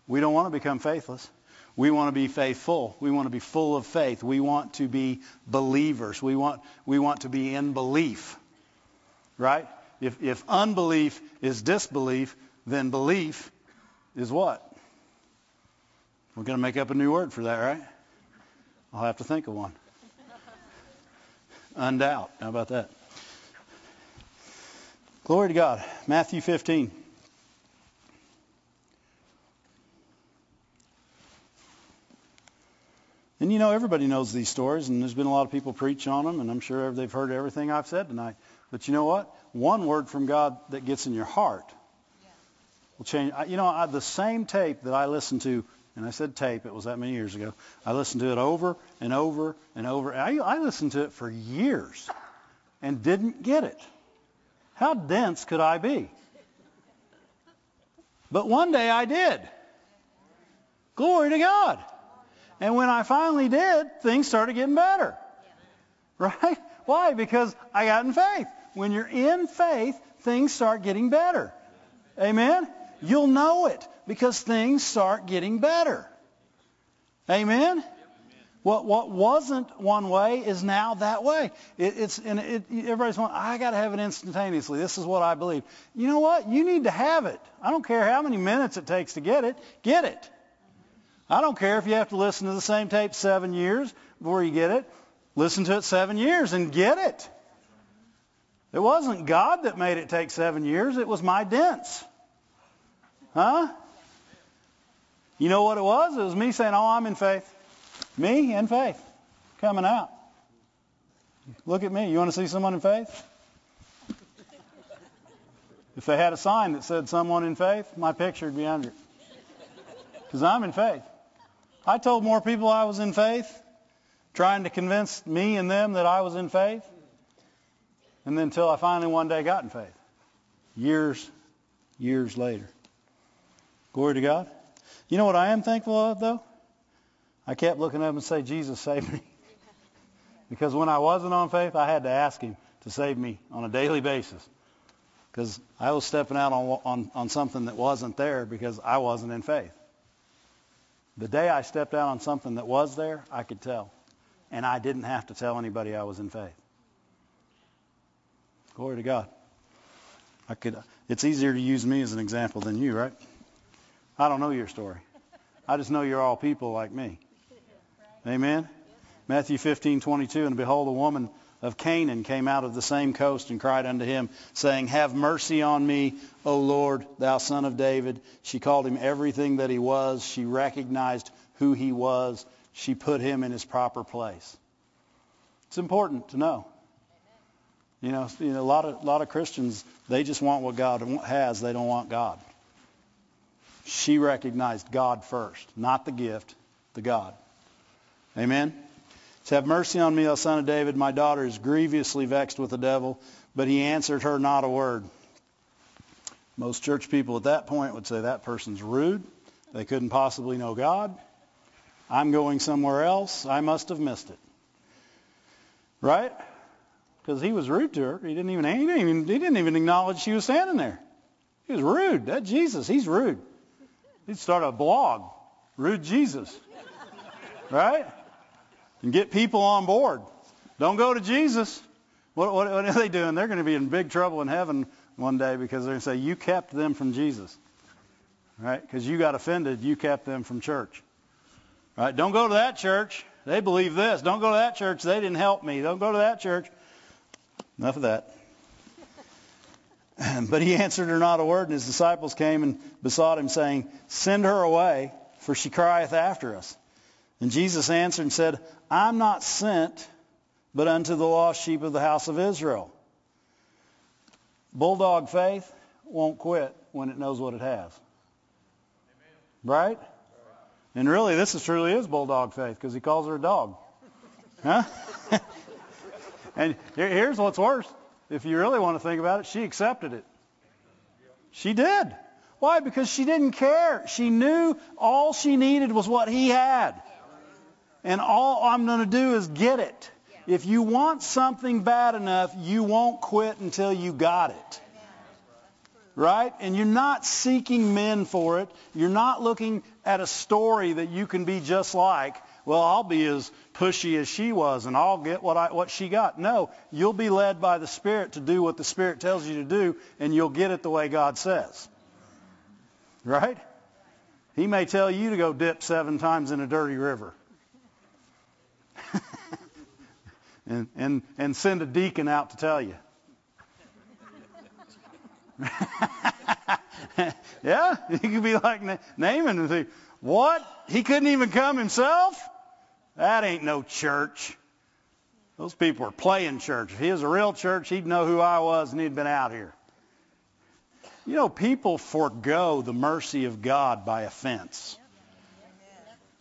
We don't want to become faithless. We want to be faithful. We want to be full of faith. We want to be believers. We want, we want to be in belief. Right? If, if unbelief is disbelief, then belief is what? We're going to make up a new word for that, right? I'll have to think of one. Undoubt. How about that? Glory to God. Matthew 15. And you know, everybody knows these stories, and there's been a lot of people preach on them, and I'm sure they've heard everything I've said tonight. But you know what? One word from God that gets in your heart will change. You know, I, the same tape that I listen to and I said tape, it was that many years ago. I listened to it over and over and over. I, I listened to it for years and didn't get it. How dense could I be? But one day I did. Glory to God. And when I finally did, things started getting better. Right? (laughs) Why? Because I got in faith. When you're in faith, things start getting better. Amen? You'll know it because things start getting better. Amen? What what wasn't one way is now that way. It, it's and it, everybody's going. I got to have it instantaneously. This is what I believe. You know what? You need to have it. I don't care how many minutes it takes to get it. Get it. I don't care if you have to listen to the same tape seven years before you get it. Listen to it seven years and get it. It wasn't God that made it take seven years. It was my dents. Huh? You know what it was? It was me saying, oh, I'm in faith. Me in faith. Coming out. Look at me. You want to see someone in faith? If they had a sign that said someone in faith, my picture would be under it. Because I'm in faith. I told more people I was in faith, trying to convince me and them that I was in faith. And then until I finally one day got in faith. Years, years later. Glory to God. You know what I am thankful of, though? I kept looking up and say, Jesus, save me. (laughs) because when I wasn't on faith, I had to ask him to save me on a daily basis. Because I was stepping out on, on, on something that wasn't there because I wasn't in faith. The day I stepped out on something that was there, I could tell. And I didn't have to tell anybody I was in faith. Glory to God. I could it's easier to use me as an example than you, right? I don't know your story. I just know you're all people like me. Amen. Matthew 15:22 and behold a woman of Canaan came out of the same coast and cried unto him saying have mercy on me O Lord thou son of David she called him everything that he was. She recognized who he was. She put him in his proper place. It's important to know. You know, you know a lot of a lot of Christians they just want what God has. They don't want God. She recognized God first, not the gift, the God. Amen? To have mercy on me, O son of David. My daughter is grievously vexed with the devil. But he answered her not a word. Most church people at that point would say that person's rude. They couldn't possibly know God. I'm going somewhere else. I must have missed it. Right? Because he was rude to her. He didn't even he didn't even, he didn't even acknowledge she was standing there. He was rude. That Jesus, he's rude. He'd start a blog, Rude Jesus. Right? And get people on board. Don't go to Jesus. What, what, what, are they doing? They're going to be in big trouble in heaven one day because they're going to say, You kept them from Jesus. Right? Because you got offended, you kept them from church. Right? Don't go to that church. They believe this. Don't go to that church. They didn't help me. Don't go to that church. Enough of that. (clears throat) But he answered her not a word, and his disciples came and besought him, saying, Send her away, for she crieth after us. And Jesus answered and said, I'm not sent but unto the lost sheep of the house of Israel. Bulldog faith won't quit when it knows what it has. Right? And really, this is truly is bulldog faith because he calls her a dog. Huh? (laughs) and here's what's worse if you really want to think about it, she accepted it. She did. Why? Because she didn't care. She knew all she needed was what he had. And all I'm going to do is get it. If you want something bad enough, you won't quit until you got it. Right? And you're not seeking men for it. You're not looking at a story that you can be just like well, I'll be as pushy as she was and I'll get what I what she got. No, you'll be led by the Spirit to do what the Spirit tells you to do and you'll get it the way God says. Right? He may tell you to go dip seven times in a dirty river. And, and, and send a deacon out to tell you. (laughs) yeah, you could be like Naaman and say, what? He couldn't even come himself? That ain't no church. Those people are playing church. If he was a real church, he'd know who I was and he'd been out here. You know, people forego the mercy of God by offense.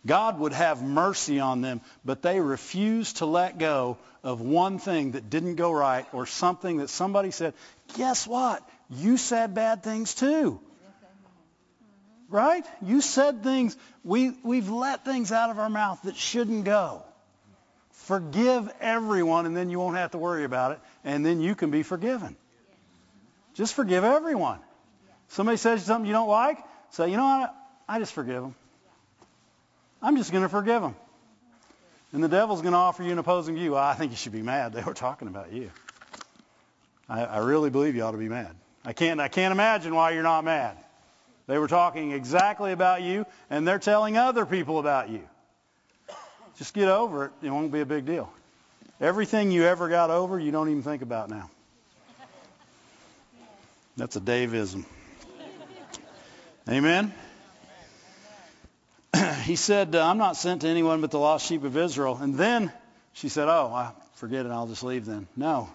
God would have mercy on them, but they refused to let go of one thing that didn't go right or something that somebody said, guess what? You said bad things too. Right? You said things, we, we've let things out of our mouth that shouldn't go. Forgive everyone, and then you won't have to worry about it, and then you can be forgiven. Just forgive everyone. Somebody says something you don't like, say, you know what? I just forgive them. I'm just going to forgive them. And the devil's going to offer you an opposing view. I think you should be mad. They were talking about you. I, I really believe you ought to be mad. I can't, I can't imagine why you're not mad. They were talking exactly about you, and they're telling other people about you. Just get over it. It won't be a big deal. Everything you ever got over, you don't even think about now. That's a Daveism. Amen? (clears throat) he said, uh, I'm not sent to anyone but the lost sheep of Israel. And then she said, oh, I forget it. I'll just leave then. No.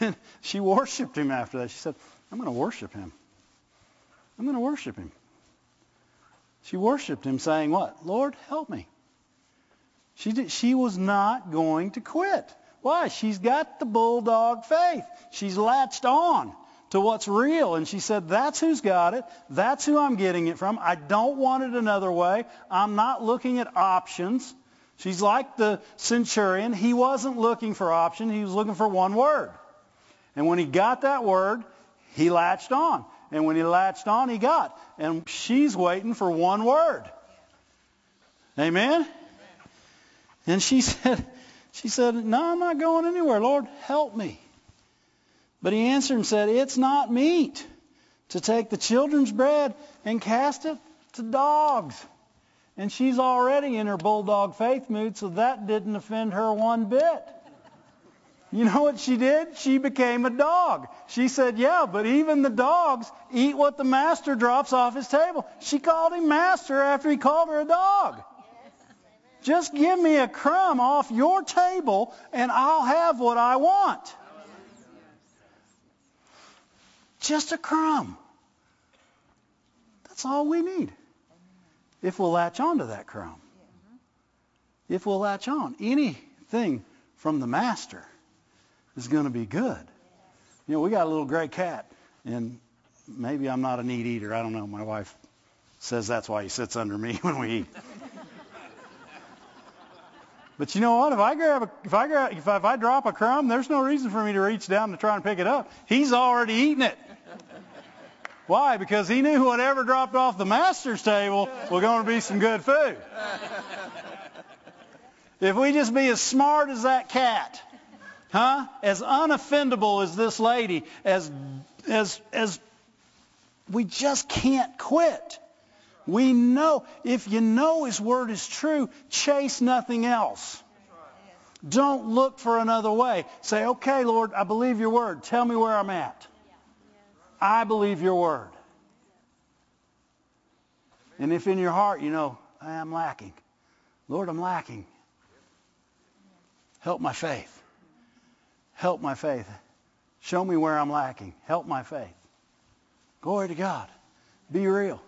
(laughs) she worshiped him after that. She said, I'm going to worship him. I'm going to worship him. She worshiped him saying what? Lord, help me. She, did, she was not going to quit. Why? She's got the bulldog faith. She's latched on to what's real. And she said, that's who's got it. That's who I'm getting it from. I don't want it another way. I'm not looking at options. She's like the centurion. He wasn't looking for options. He was looking for one word. And when he got that word, he latched on. And when he latched on, he got. And she's waiting for one word. Amen? And she (laughs) said, she said, no, I'm not going anywhere. Lord, help me. But he answered and said, It's not meet to take the children's bread and cast it to dogs. And she's already in her bulldog faith mood, so that didn't offend her one bit. You know what she did? She became a dog. She said, Yeah, but even the dogs eat what the master drops off his table. She called him master after he called her a dog. Just give me a crumb off your table and I'll have what I want. Just a crumb. That's all we need. If we'll latch on to that crumb. If we'll latch on. Anything from the master is going to be good. You know, we got a little gray cat, and maybe I'm not a neat eater. I don't know. My wife says that's why he sits under me (laughs) when we eat. But you know what? If I grab a, if I grab, if I, if I drop a crumb, there's no reason for me to reach down to try and pick it up. He's already eaten it. Why? Because he knew whatever dropped off the master's table was going to be some good food. If we just be as smart as that cat, huh? As unoffendable as this lady, as as as we just can't quit. We know if you know his word is true, chase nothing else. Don't look for another way. Say, "Okay, Lord, I believe your word. Tell me where I'm at." I believe your word. And if in your heart you know, I'm lacking, Lord, I'm lacking, help my faith. Help my faith. Show me where I'm lacking. Help my faith. Glory to God. Be real.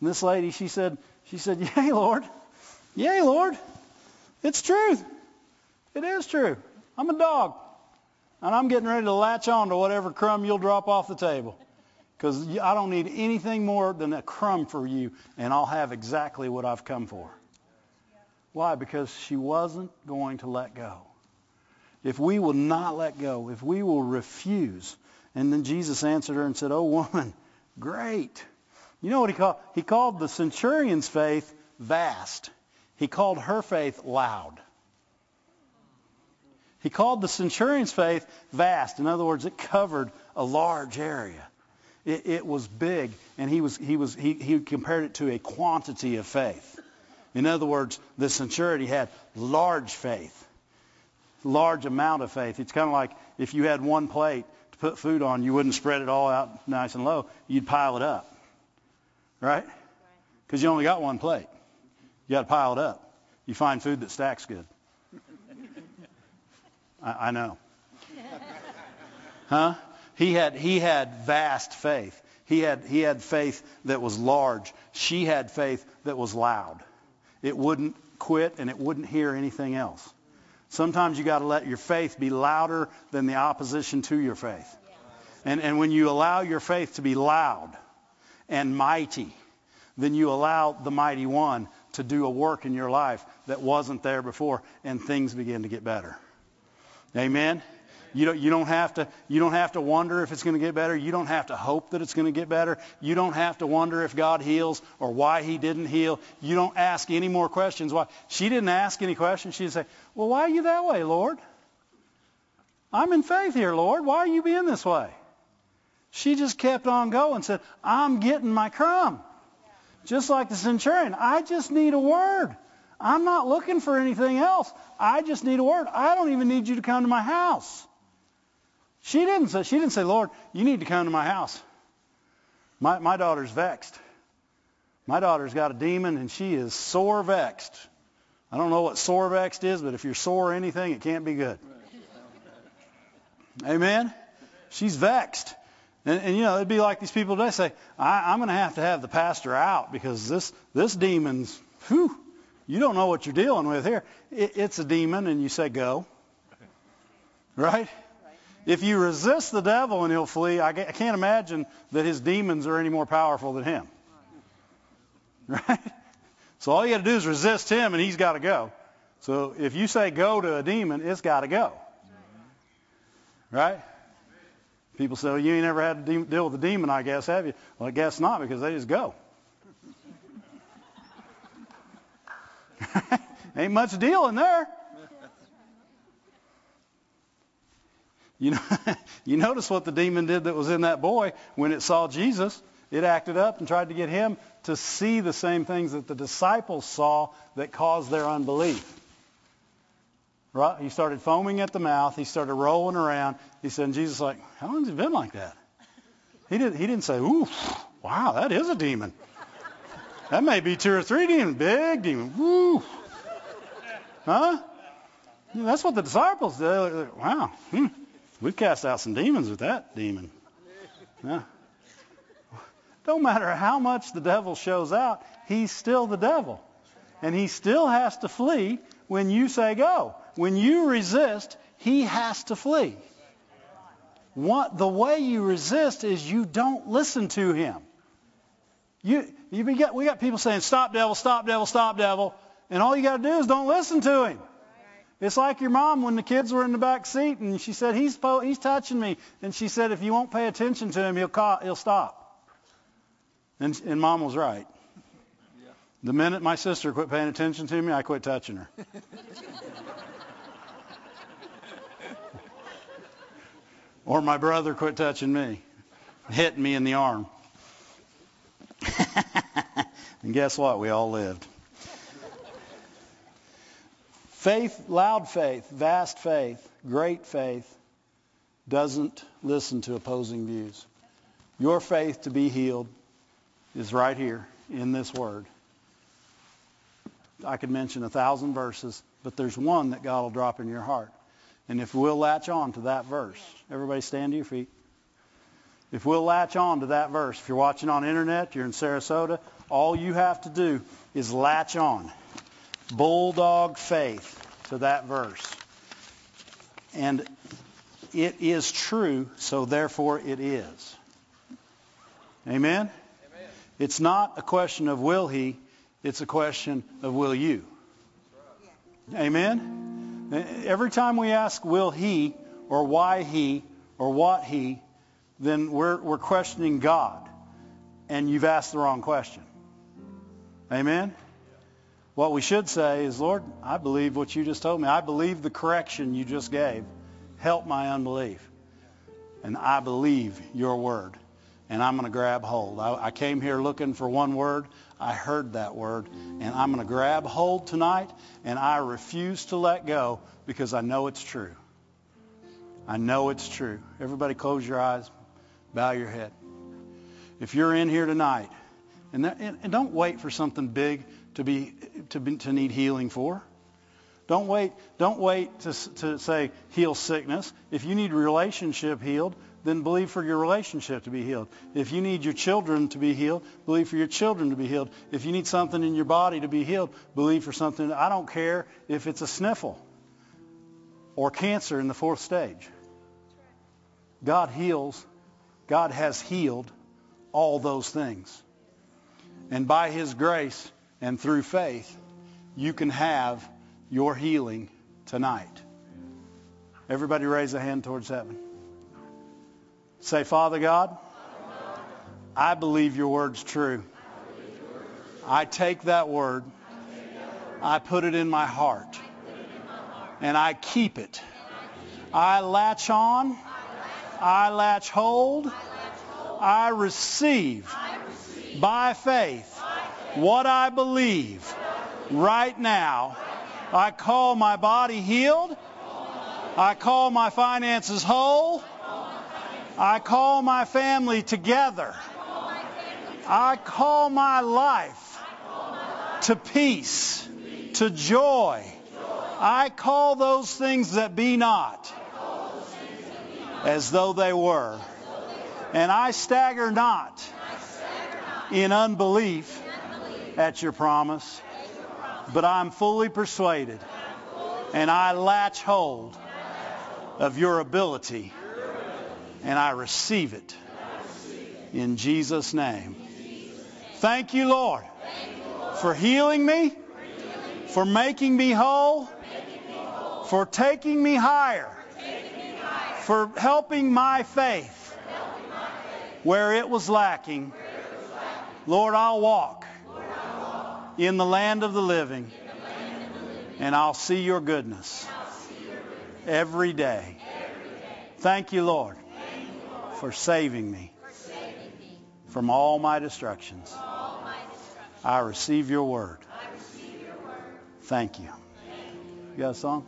And this lady, she said, she said, (laughs) Yay, Lord. Yay, Lord. It's truth. It is true. I'm a dog. And I'm getting ready to latch on to whatever crumb you'll drop off the table. Because I don't need anything more than a crumb for you, and I'll have exactly what I've come for. Why? Because she wasn't going to let go. If we will not let go, if we will refuse, and then Jesus answered her and said, Oh, woman, great. You know what he called? He called the centurion's faith vast. He called her faith loud. He called the centurion's faith vast. In other words, it covered a large area. It, it was big, and he was he was he, he compared it to a quantity of faith. In other words, the centurion had large faith, large amount of faith. It's kind of like if you had one plate to put food on, you wouldn't spread it all out nice and low. You'd pile it up, right? Because you only got one plate. You got to pile it up. You find food that stacks good. I, I know. Huh? He had, he had vast faith. He had, he had faith that was large. She had faith that was loud. It wouldn't quit and it wouldn't hear anything else. Sometimes you got to let your faith be louder than the opposition to your faith. And, and when you allow your faith to be loud and mighty, then you allow the mighty one to do a work in your life that wasn't there before, and things begin to get better. Amen. You don't, you don't have to you don't have to wonder if it's going to get better. You don't have to hope that it's going to get better. You don't have to wonder if God heals or why He didn't heal. You don't ask any more questions. Why? She didn't ask any questions. She'd say, "Well, why are you that way, Lord? I'm in faith here, Lord. Why are you being this way?" She just kept on going. Said, "I'm getting my crumb." Just like the centurion, I just need a word. I'm not looking for anything else. I just need a word. I don't even need you to come to my house. She didn't say, she didn't say, Lord, you need to come to my house. My, my daughter's vexed. My daughter's got a demon and she is sore vexed. I don't know what sore vexed is, but if you're sore anything, it can't be good. Amen? She's vexed. And, and, you know, it'd be like these people today say, I, I'm going to have to have the pastor out because this, this demon's, whew, you don't know what you're dealing with here. It, it's a demon, and you say, go. Right? If you resist the devil and he'll flee, I can't imagine that his demons are any more powerful than him. (laughs) Right? So all you got to do is resist him, and he's got to go. So if you say go to a demon, it's got to go. Right? People say, well, you ain't ever had to deal with a demon, I guess, have you? Well, I guess not, because they just go. (laughs) ain't much deal in there. You know, (laughs) you notice what the demon did that was in that boy when it saw Jesus. It acted up and tried to get him to see the same things that the disciples saw that caused their unbelief. Right? He started foaming at the mouth. He started rolling around. He said, and Jesus like, how long has he been like that? He didn't, he didn't say, ooh, wow, that is a demon. That may be two or three demons. Big demon. Woo. Huh? That's what the disciples did. Wow. Hmm. We've cast out some demons with that demon. Yeah. Don't matter how much the devil shows out, he's still the devil. And he still has to flee when you say go. When you resist, he has to flee. What, the way you resist is you don't listen to him. You, you we, got, we got people saying, stop devil, stop devil, stop devil. And all you got to do is don't listen to him. It's like your mom when the kids were in the back seat and she said, he's, po- he's touching me. And she said, if you won't pay attention to him, he'll, ca- he'll stop. And, and mom was right. The minute my sister quit paying attention to me, I quit touching her. (laughs) or my brother quit touching me, hitting me in the arm. (laughs) and guess what? We all lived. Faith, loud faith, vast faith, great faith doesn't listen to opposing views. Your faith to be healed is right here in this word. I could mention a thousand verses, but there's one that God will drop in your heart. And if we'll latch on to that verse, everybody stand to your feet. If we'll latch on to that verse, if you're watching on internet, you're in Sarasota, all you have to do is latch on bulldog faith to that verse. And it is true, so therefore it is. Amen? Amen? It's not a question of will he, it's a question of will you. Amen? Every time we ask will he, or why he, or what he, then we're, we're questioning God. And you've asked the wrong question. Amen? What we should say is, Lord, I believe what you just told me. I believe the correction you just gave. Help my unbelief. And I believe your word. And I'm going to grab hold. I, I came here looking for one word. I heard that word. And I'm going to grab hold tonight. And I refuse to let go because I know it's true. I know it's true. Everybody close your eyes. Bow your head. If you're in here tonight, and, that, and don't wait for something big to be to be, to need healing for. Don't wait. Don't wait to to say heal sickness. If you need relationship healed, then believe for your relationship to be healed. If you need your children to be healed, believe for your children to be healed. If you need something in your body to be healed, believe for something. I don't care if it's a sniffle or cancer in the fourth stage. God heals. God has healed all those things. And by his grace and through faith, you can have your healing tonight. Everybody raise a hand towards heaven. Say, Father God, I believe your word's true. I take that word. I put it in my heart. And I keep it. I latch on. I latch hold. I receive by faith what I believe right now. I call my body healed. I call my finances whole. I call my family together. I call my life to peace, to joy. I call those things that be not as though they were. And I stagger not in unbelief at your promise, but I'm fully persuaded and I latch hold of your ability and I receive it in Jesus' name. Thank you, Lord, for healing me, for making me whole, for taking me higher, for helping my faith where it was lacking. Lord, I'll walk in the land of the living and I'll see your goodness every day. Thank you, Lord, for saving me from all my destructions. I receive your word. Thank you. You got a song?